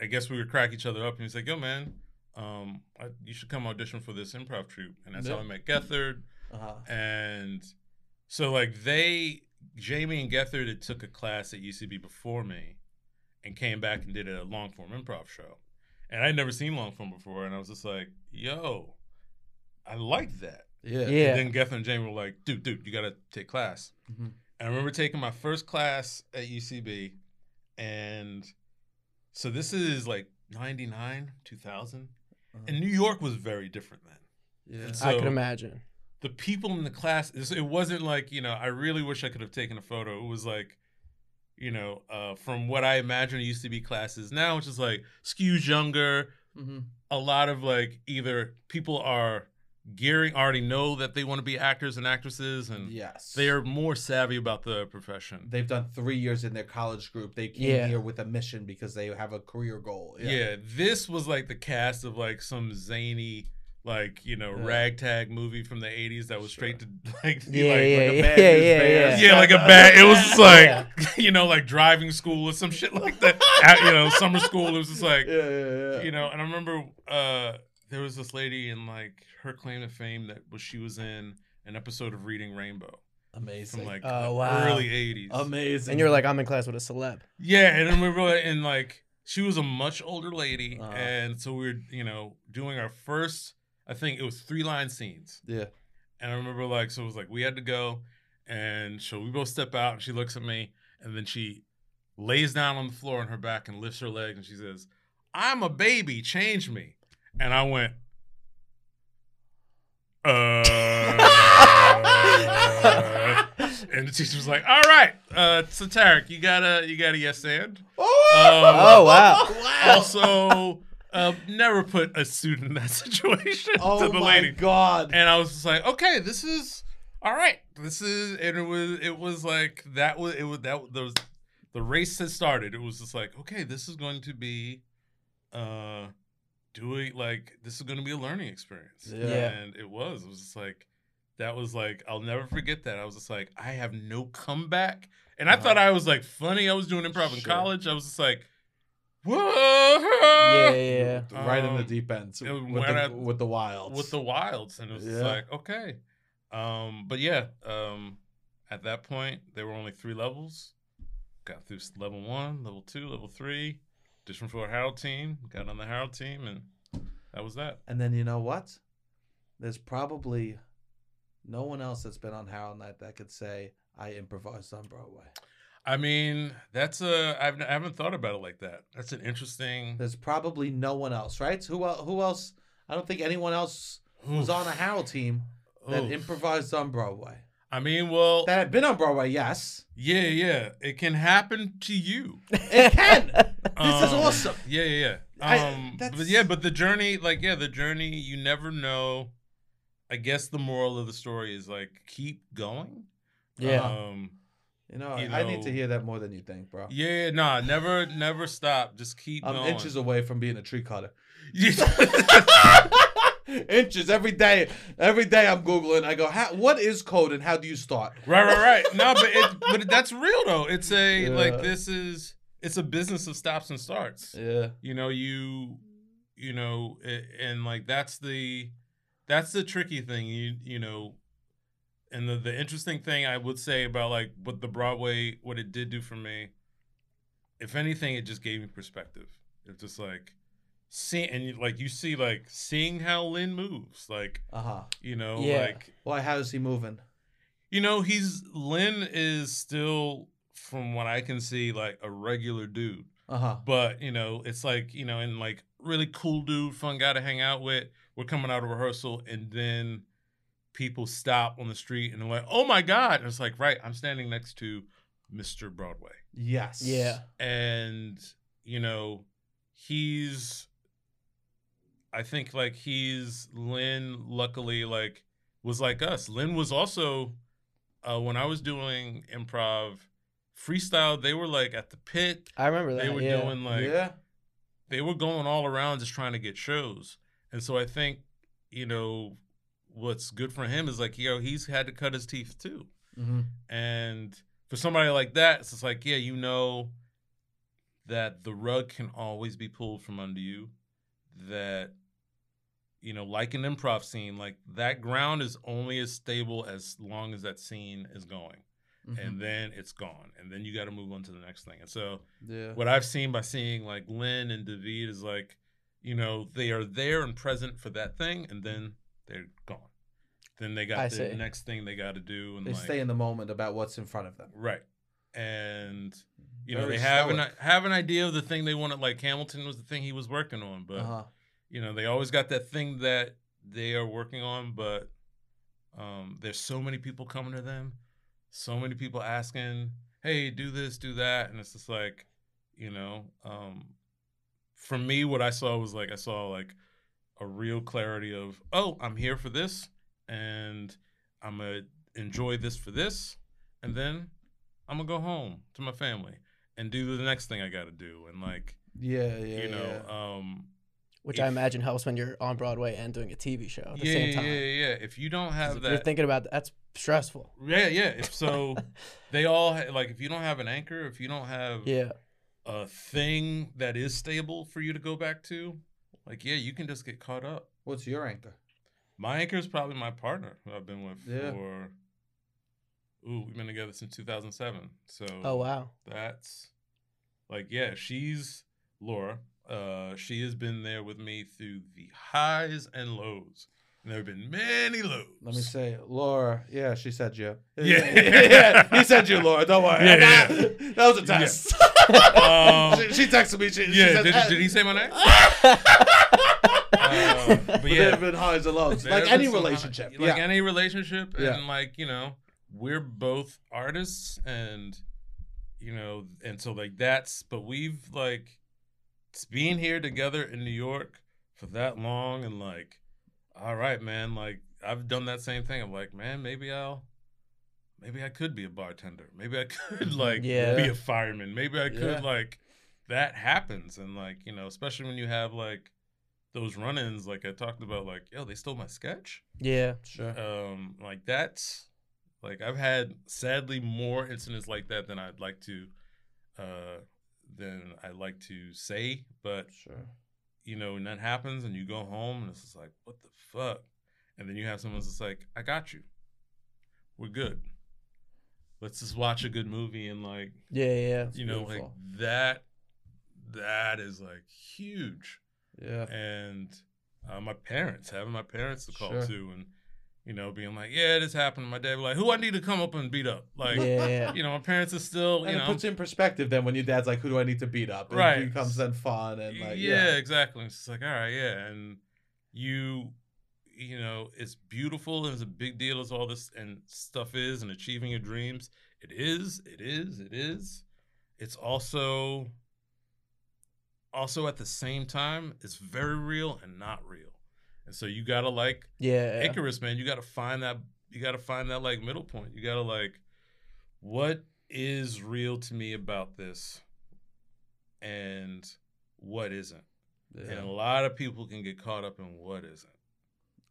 I guess we would crack each other up, and he's like, "Yo, man, um, I, you should come audition for this improv troupe," and that's how I met Gethard, Uh-huh. and so like they, Jamie and Gethard, had took a class at UCB before me, and came back and did a long form improv show, and I'd never seen long form before, and I was just like, "Yo, I like that." Yeah. Yeah. And then Gethard and Jamie were like, "Dude, dude, you gotta take class." Mhm. And I remember taking my first class at UCB, and so this is like '99, 2000, Uh-huh. and New York was very different then. Yeah. It's- I can imagine. The people in the class, it it wasn't like you know. I really wish I could have taken a photo. It was like, you know, uh, from what I imagine it used to be classes. Now which is like skews younger. Mhm. A lot of like either people are gearing already know that they want to be actors and actresses, and Yes. they are more savvy about the profession. They've done three years in their college group. They came Yeah. here with a mission because they have a career goal. Yeah. this was like the cast of like some zany like you know Yeah. ragtag movie from the '80s that was straight to like Yeah, like, yeah, like a yeah, bad yeah, news yeah, bears. yeah. yeah, like a bad. It was just like Yeah. you know, like driving school or some shit like that. At, you know, summer school. It was just like Yeah, yeah, yeah. you know. And I remember uh, there was this lady and like her claim to fame that was she was in an episode of Reading Rainbow Amazing. from like Oh, the wow. early '80s. Amazing. And you're like, I'm in class with a celeb. Yeah, and I remember and like she was a much older lady, Uh-huh. and so we were you know doing our first. I think it was three line scenes. yeah. And I remember like so it was like we had to go and so we both step out and she looks at me and then she lays down on the floor on her back and lifts her leg and she says, I'm a baby, change me. And I went, uh and the teacher was like, All right, uh so Tarik, you got a you got a yes and. Oh, wow. wow. Also uh, never put a student in that situation oh to the my lady god. and I was just like, okay, this is all right. This is, and it was, it was like that was, it was that was the race had started. It was just like, okay, this is going to be, uh, doing like this is going to be a learning experience. Yeah. Yeah. and it was. It was just like that was like I'll never forget that. I was just like, I have no comeback, and I Uh-huh. thought I was like funny. I was doing improv in college. I was just like, whoa, Yeah, yeah, yeah. right in the Um, deep end it was with, the, I- with the wilds. with the wilds and it was just Yeah. like okay um but yeah um at that point there were only three levels got through level one level two level three auditioned for a harold team got on the harold team and that was that and then you know what? There's probably no one else that's been on Harold Night that could say I improvised on Broadway. i mean that's a I've, i haven't thought about it like that that's an interesting There's probably no one else, right? Who who else? I don't think anyone else was on a Harold team that Oof. improvised on Broadway. I mean well That had been on Broadway, yes. yeah yeah it can happen to you It can. this is Um, awesome. Yeah, yeah, yeah. Um, that's- but yeah, but the journey, like, yeah, the journey. You never know. I guess the moral of the story is like keep going. Yeah. Um, You know, you I need to hear that more than you think, bro. yeah, nah, never, never stop. Just keep I'm going. inches away from being a tree cutter. Inches every day. Every day I'm googling. I go, how, what is code and how do you start? right, right, right. No, but it, but that's real though. It's a Yeah. like this is it's a business of stops and starts. Yeah. you know you you know and like that's the that's the tricky thing you you know and the the interesting thing i would say about like what the broadway what it did do for me if anything it just gave me perspective it's just like see and like you see like seeing how lin moves like Uh huh. you know Yeah. like Why? How is he moving? you know he's lin is still from what i can see like a regular dude Uh huh. but you know it's like you know and like really cool dude fun guy to hang out with we're coming out of rehearsal and then people stop on the street and they're like oh my god and it's like right i'm standing next to mr broadway Yes. Yeah. and you know he's i think like he's lin luckily like was like us lin was also uh when i was doing improv freestyle they were like at the pit I remember that. they were yeah. doing like yeah. they were going all around just trying to get shows. And so I think, you know, what's good for him is like, you know, he's had to cut his teeth too. Mm-hmm. And for somebody like that, it's just like, yeah, you know that the rug can always be pulled from under you. That, you know, like an improv scene, like that ground is only as stable as long as that scene is going. Mm-hmm. And then it's gone. And then you got to move on to the next thing. And so yeah. what I've seen by seeing like Lin and Daveed is like, you know, they are there and present for that thing, and then they're gone. Then they got I the see. next thing they got to do, and They like, stay in the moment about what's in front of them. right. And you know, they have an have an idea of the thing they wanted. Like Hamilton was the thing he was working on, but Uh-huh. You know, they always got that thing that they are working on, but um, there's so many people coming to them, so many people asking, "Hey, do this, do that," and it's just like, you know, um, for me, what I saw was like I saw like a real clarity of, oh, I'm here for this, and I'm gonna enjoy this for this, and then I'm gonna go home to my family and do the next thing I got to do, and like Yeah, yeah, you know, yeah. um, which I imagine helps when you're on Broadway and doing a TV show at the yeah, same time. yeah, yeah. If you don't have if you're thinking about that, that's stressful. yeah, yeah. If so, they all ha- like if you don't have an anchor, if you don't have Yeah, a thing that is stable for you to go back to, like yeah, you can just get caught up. What's your anchor? My anchor is probably my partner who I've been with Yeah. for. Ooh, we've been together since 2007. So Oh wow. that's like yeah, she's Laura. Uh, she has been there with me through the highs and lows. And there have been many lows. Let me say, Laura. Yeah, she said you. Yeah. yeah, he said you, Laura. Don't worry. Yeah, yeah, That was a test. Um, she, she texted me. She, she yeah, said, did, did he say my name? Uh, but But there have been highs and lows, like any been some hi- relationship. like yeah. any relationship, Yeah. and like you know, we're both artists, and you know, and so like that's. But we've like being here together in New York for that long, and like, all right, man, like I've done that same thing. I'm like, man, maybe I'll. Maybe I could be a bartender. Maybe I could like Yeah. be a fireman. Maybe I could Yeah. like that happens and like, you know, especially when you have like those run-ins like I talked about like, yo, they stole my sketch Yeah. Sure. um like that's like i've had sadly more incidents like that than i'd like to uh than i'd like to say but Sure. you know when that happens and you go home and it's just like what the fuck and then you have someone that's like i got you we're good let's just watch a good movie and like Yeah. Yeah. you know beautiful. like that that is like huge Yeah. and uh, my parents having my parents to call Sure. to and you know being like yeah this happened my dad was like who i need to come up and beat up like yeah. Yeah. you know my parents are still you And it puts in perspective then when your dad's like, "Who do I need to beat up?" And Right. It becomes then fun and like, yeah, yeah. exactly it's just like all right yeah and you you know it's beautiful and it's a big deal as all this and stuff is and achieving your dreams it is it is it is it's also also at the same time it's very real and not real and so you gotta like Yeah. Icarus, man, you got to find that. You got to find that like middle point. You got to like, what is real to me about this, and what isn't. And a lot of people can get caught up in what isn't.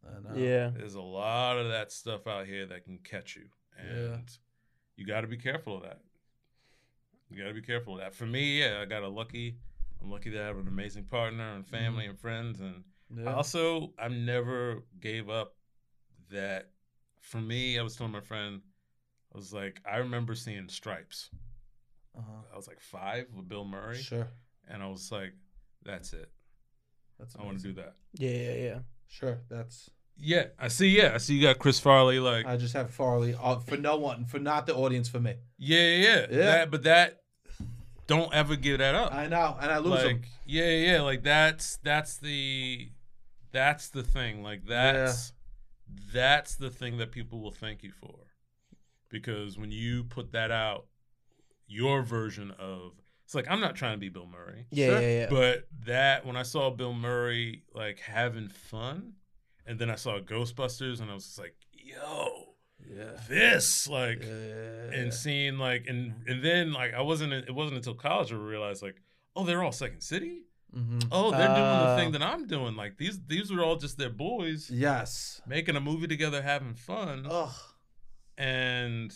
I know. Yeah. There's a lot of that stuff out here that can catch you, and Yeah. you got to be careful of that. You got to be careful of that. For me, yeah, I got a lucky. I'm lucky that I have an amazing partner and mm-hmm. family and friends, and Yeah. also, I never gave up that. For me, I was telling my friend, I was like, I remember seeing Stripes. Uh-huh. I was like five with Bill Murray, Sure. and I was like, that's it. That's I want to do that. Yeah. Yeah. Yeah. Sure. That's. Yeah, I see. Yeah, I see. You got Chris Farley. Like, I just have Farley uh, for no one, for not the audience, for me. yeah, yeah, yeah. Yeah. That, but that, don't ever give that up. I know, and I lose like, them. yeah, yeah, yeah. Like that's that's the that's the thing. Like that's that's the thing that people will thank you for, because when you put that out, your version of it's like I'm not trying to be Bill Murray, Yeah. Sure. Yeah. Yeah. but that when I saw Bill Murray like having fun, and then I saw Ghostbusters, and I was just like, yo, Yeah. this like Yeah. and seeing like and and then like I wasn't it wasn't until college I realized like oh they're all Second City hmm oh they're doing the thing that I'm doing. Like these these were all just their boys. Yes. making a movie together having fun. Ugh. and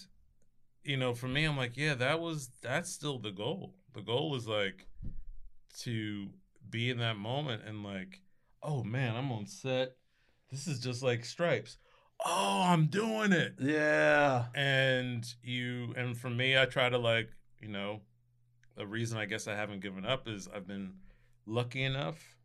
you know for me I'm like yeah that was that's still the goal. The goal is like to be in that moment and like oh man I'm on set. This is just like Stripes. Oh I'm doing it. Yeah. and you and for me i try to like you know the reason i guess i haven't given up is i've been lucky enough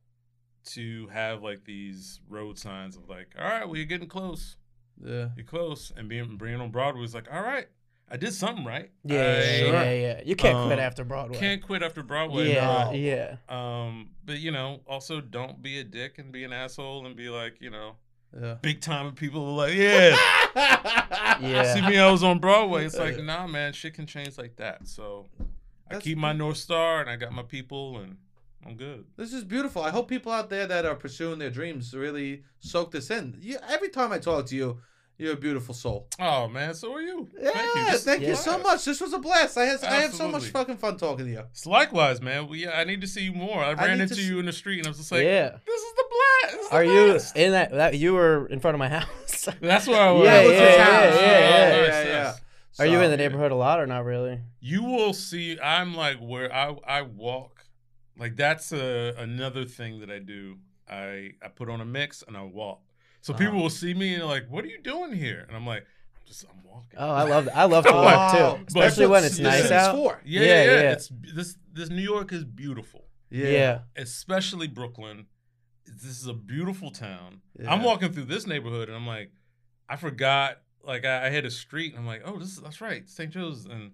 to have like these road signs of like all right well you're getting close Yeah. you're close and being bringing on broadway was like all right i did something right Yeah. I Yeah. Sure. Yeah. Yeah. You can't quit Um, after Broadway. can't quit after broadway yeah. no. Yeah. um but you know also don't be a dick and be an asshole and be like you know Yeah. big time people are like yeah Yeah. See me, I was on Broadway. It's like, nah, man, shit can change like that. So I keep my North Star and I got my people and I'm good. This is beautiful. I hope people out there that are pursuing their dreams really soak this in. You, every time I talk to you, you're a beautiful soul. Oh, man, so are you. Yeah, Thank you. This is so much. This was a blast. I had, I have so much fucking fun talking to you. It's likewise, man. We, I need to see you more. I ran need into you s- in the street and I was just like, yeah. this is it's the Are you best. in that? That you were in front of my house. That's where I was. Yeah, That was yeah, his yeah, house. yeah, yeah, oh, nice, yeah, yeah. nice. Are you in the neighborhood a lot or not really? You will see. I'm like where I I walk. Like that's a another thing that I do. I I put on a mix and I walk. So people Uh-huh. will see me and like, what are you doing here? And I'm like, I'm just I'm walking. Oh, I love that. I love to Oh, walk too, especially that's when what it's nice city's out. for. yeah, yeah, yeah, yeah. yeah. It's this this New York is beautiful, Yeah. especially Brooklyn. This is a beautiful town. Yeah. I'm walking through this neighborhood and I'm like, I forgot. Like I, I hit a street and I'm like, oh, this is that's right, St. Joe's and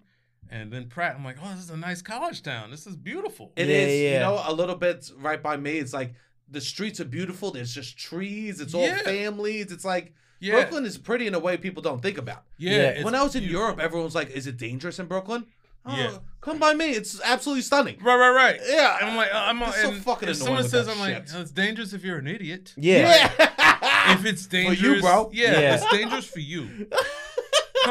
and then Pratt. I'm like, oh, this is a nice college town. This is beautiful. It is, Yeah, you yeah. know, a little bit right by me. It's like the streets are beautiful. There's just trees. It's all Yeah. families. It's like yeah, Brooklyn is pretty in a way people don't think about. yeah. Yeah. when I was in beautiful. Europe, everyone was like, "Is it dangerous in Brooklyn?" Oh, Yeah. come by me. It's absolutely stunning. Right, right, right. Yeah, I'm like, uh, I'm It's so and fucking annoying someone says, I'm like, "Oh, it's dangerous if you're an idiot. Yeah. If it's dangerous, for you, bro. Yeah, Yeah. it's dangerous for you.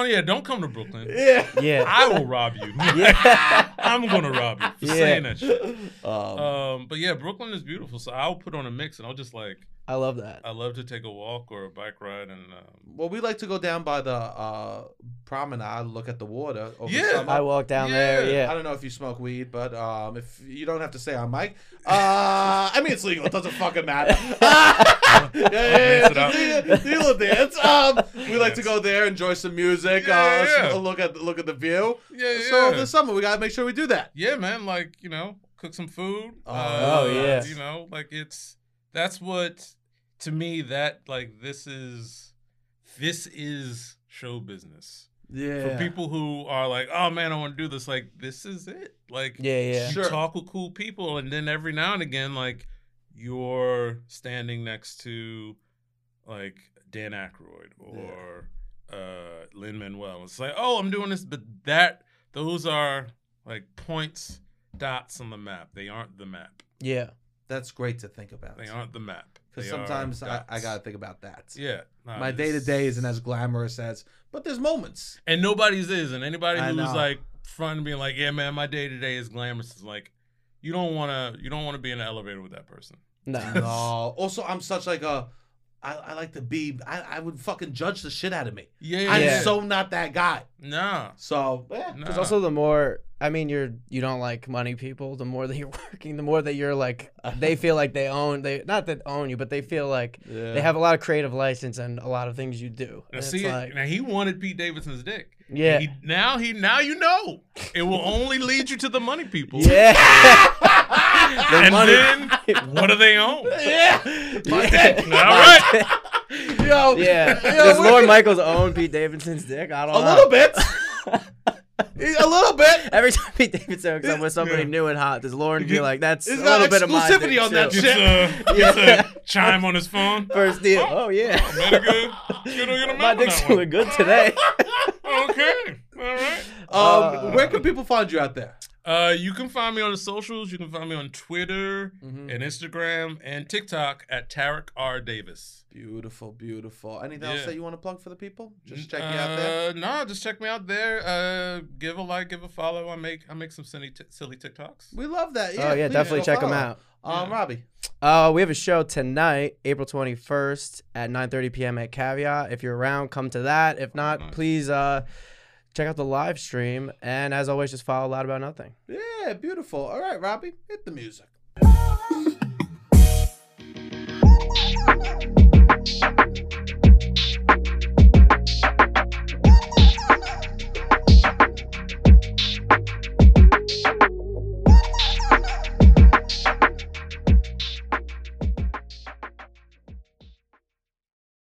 Yeah, don't come to Brooklyn. yeah. Yeah. I will rob you. Yeah. I'm gonna rob you for Yeah. saying that shit. Um, Um, but yeah, Brooklyn is beautiful. So I'll put on a mix, and I'll just like, I love that. I love to take a walk or a bike ride, and um, well, we like to go down by the uh, promenade, look at the water. Over Yeah. summer. I walk down Yeah. there. I don't know if you smoke weed, but um, if you don't have to say on mic, uh, I mean it's legal. It doesn't fucking matter. yeah, yeah, Dance yeah. Do, do a little dance. Um, we like to go there, enjoy some music, Yeah, uh, yeah. s- look at look at the view. yeah, yeah. So this summer we gotta make sure we do that. yeah, man, like you know, cook some food. Oh, uh, Oh, yeah. you know, like it's that's what to me that like this is this is show business Yeah. for people who are like, oh man, I want to do this. Like this is it. Like Yeah. Yeah. you Sure. talk with cool people, and then every now and again, like you're standing next to like Dan Aykroyd or uh, Lin Manuel. It's like, oh, I'm doing this, but that those are like points, dots on the map. They aren't the map. Yeah. That's great to think about. They aren't the map. Because sometimes I, I gotta think about that. Yeah, no, My day to day isn't as glamorous as, but there's moments. and nobody's is, and anybody I who's know. like front and being like, yeah, man, my day to day is glamorous. Is like, you don't want to, you don't want to be in an elevator with that person. No. No. also, I'm such like a. I, I like to be. I, I would fucking judge the shit out of me. Yeah, I'm Yeah. so not that guy. No. So yeah. nah. Because also the more I mean you're you don't like money people, the more that you're working, the more that you're like they feel like they own they not that own you, but they feel like Yeah. they have a lot of creative license and a lot of things you do. Now, And see, like now he wanted Pete Davidson's dick. Yeah. He, now he now you know it will only lead you to the money people. Yeah. The and money- then what do they own? yeah. My dick. All right. Yo. Yeah. Yo, Does we're- Lorne Michaels own Pete Davidson's dick? I don't A know. A little bit. a little bit. Every time Pete Davidson hooks up with somebody Yeah. new and hot, does Lorne be like, that's a He's got little bit of my exclusivity dick, on that too." shit. Gets, a, gets a chime on his phone. First deal. Oh, yeah. Man, a good, good, good amount My on dick's that one. doing good today. Okay. All right. Um, Uh, where can people find you out there? Uh, you can find me on the socials. You can find me on Twitter Mhm. and Instagram and TikTok at Tarik R Davis. Beautiful, beautiful. Anything else that you want to plug for the people? Just check me out there. Uh, no, just check me out there. Uh, give a like, give a follow. I make I make some silly, t- silly TikToks. We love that. Yeah, oh, yeah. Definitely go check them out. Um, Yeah. Robbie. Uh, we have a show tonight, April 21st at 9:30 p.m. at Caveat. If you're around, come to that. If not, Nice. please uh, check out the live stream. And as always, just follow Loud About Nothing. Yeah, beautiful. All right, Robbie, hit the music.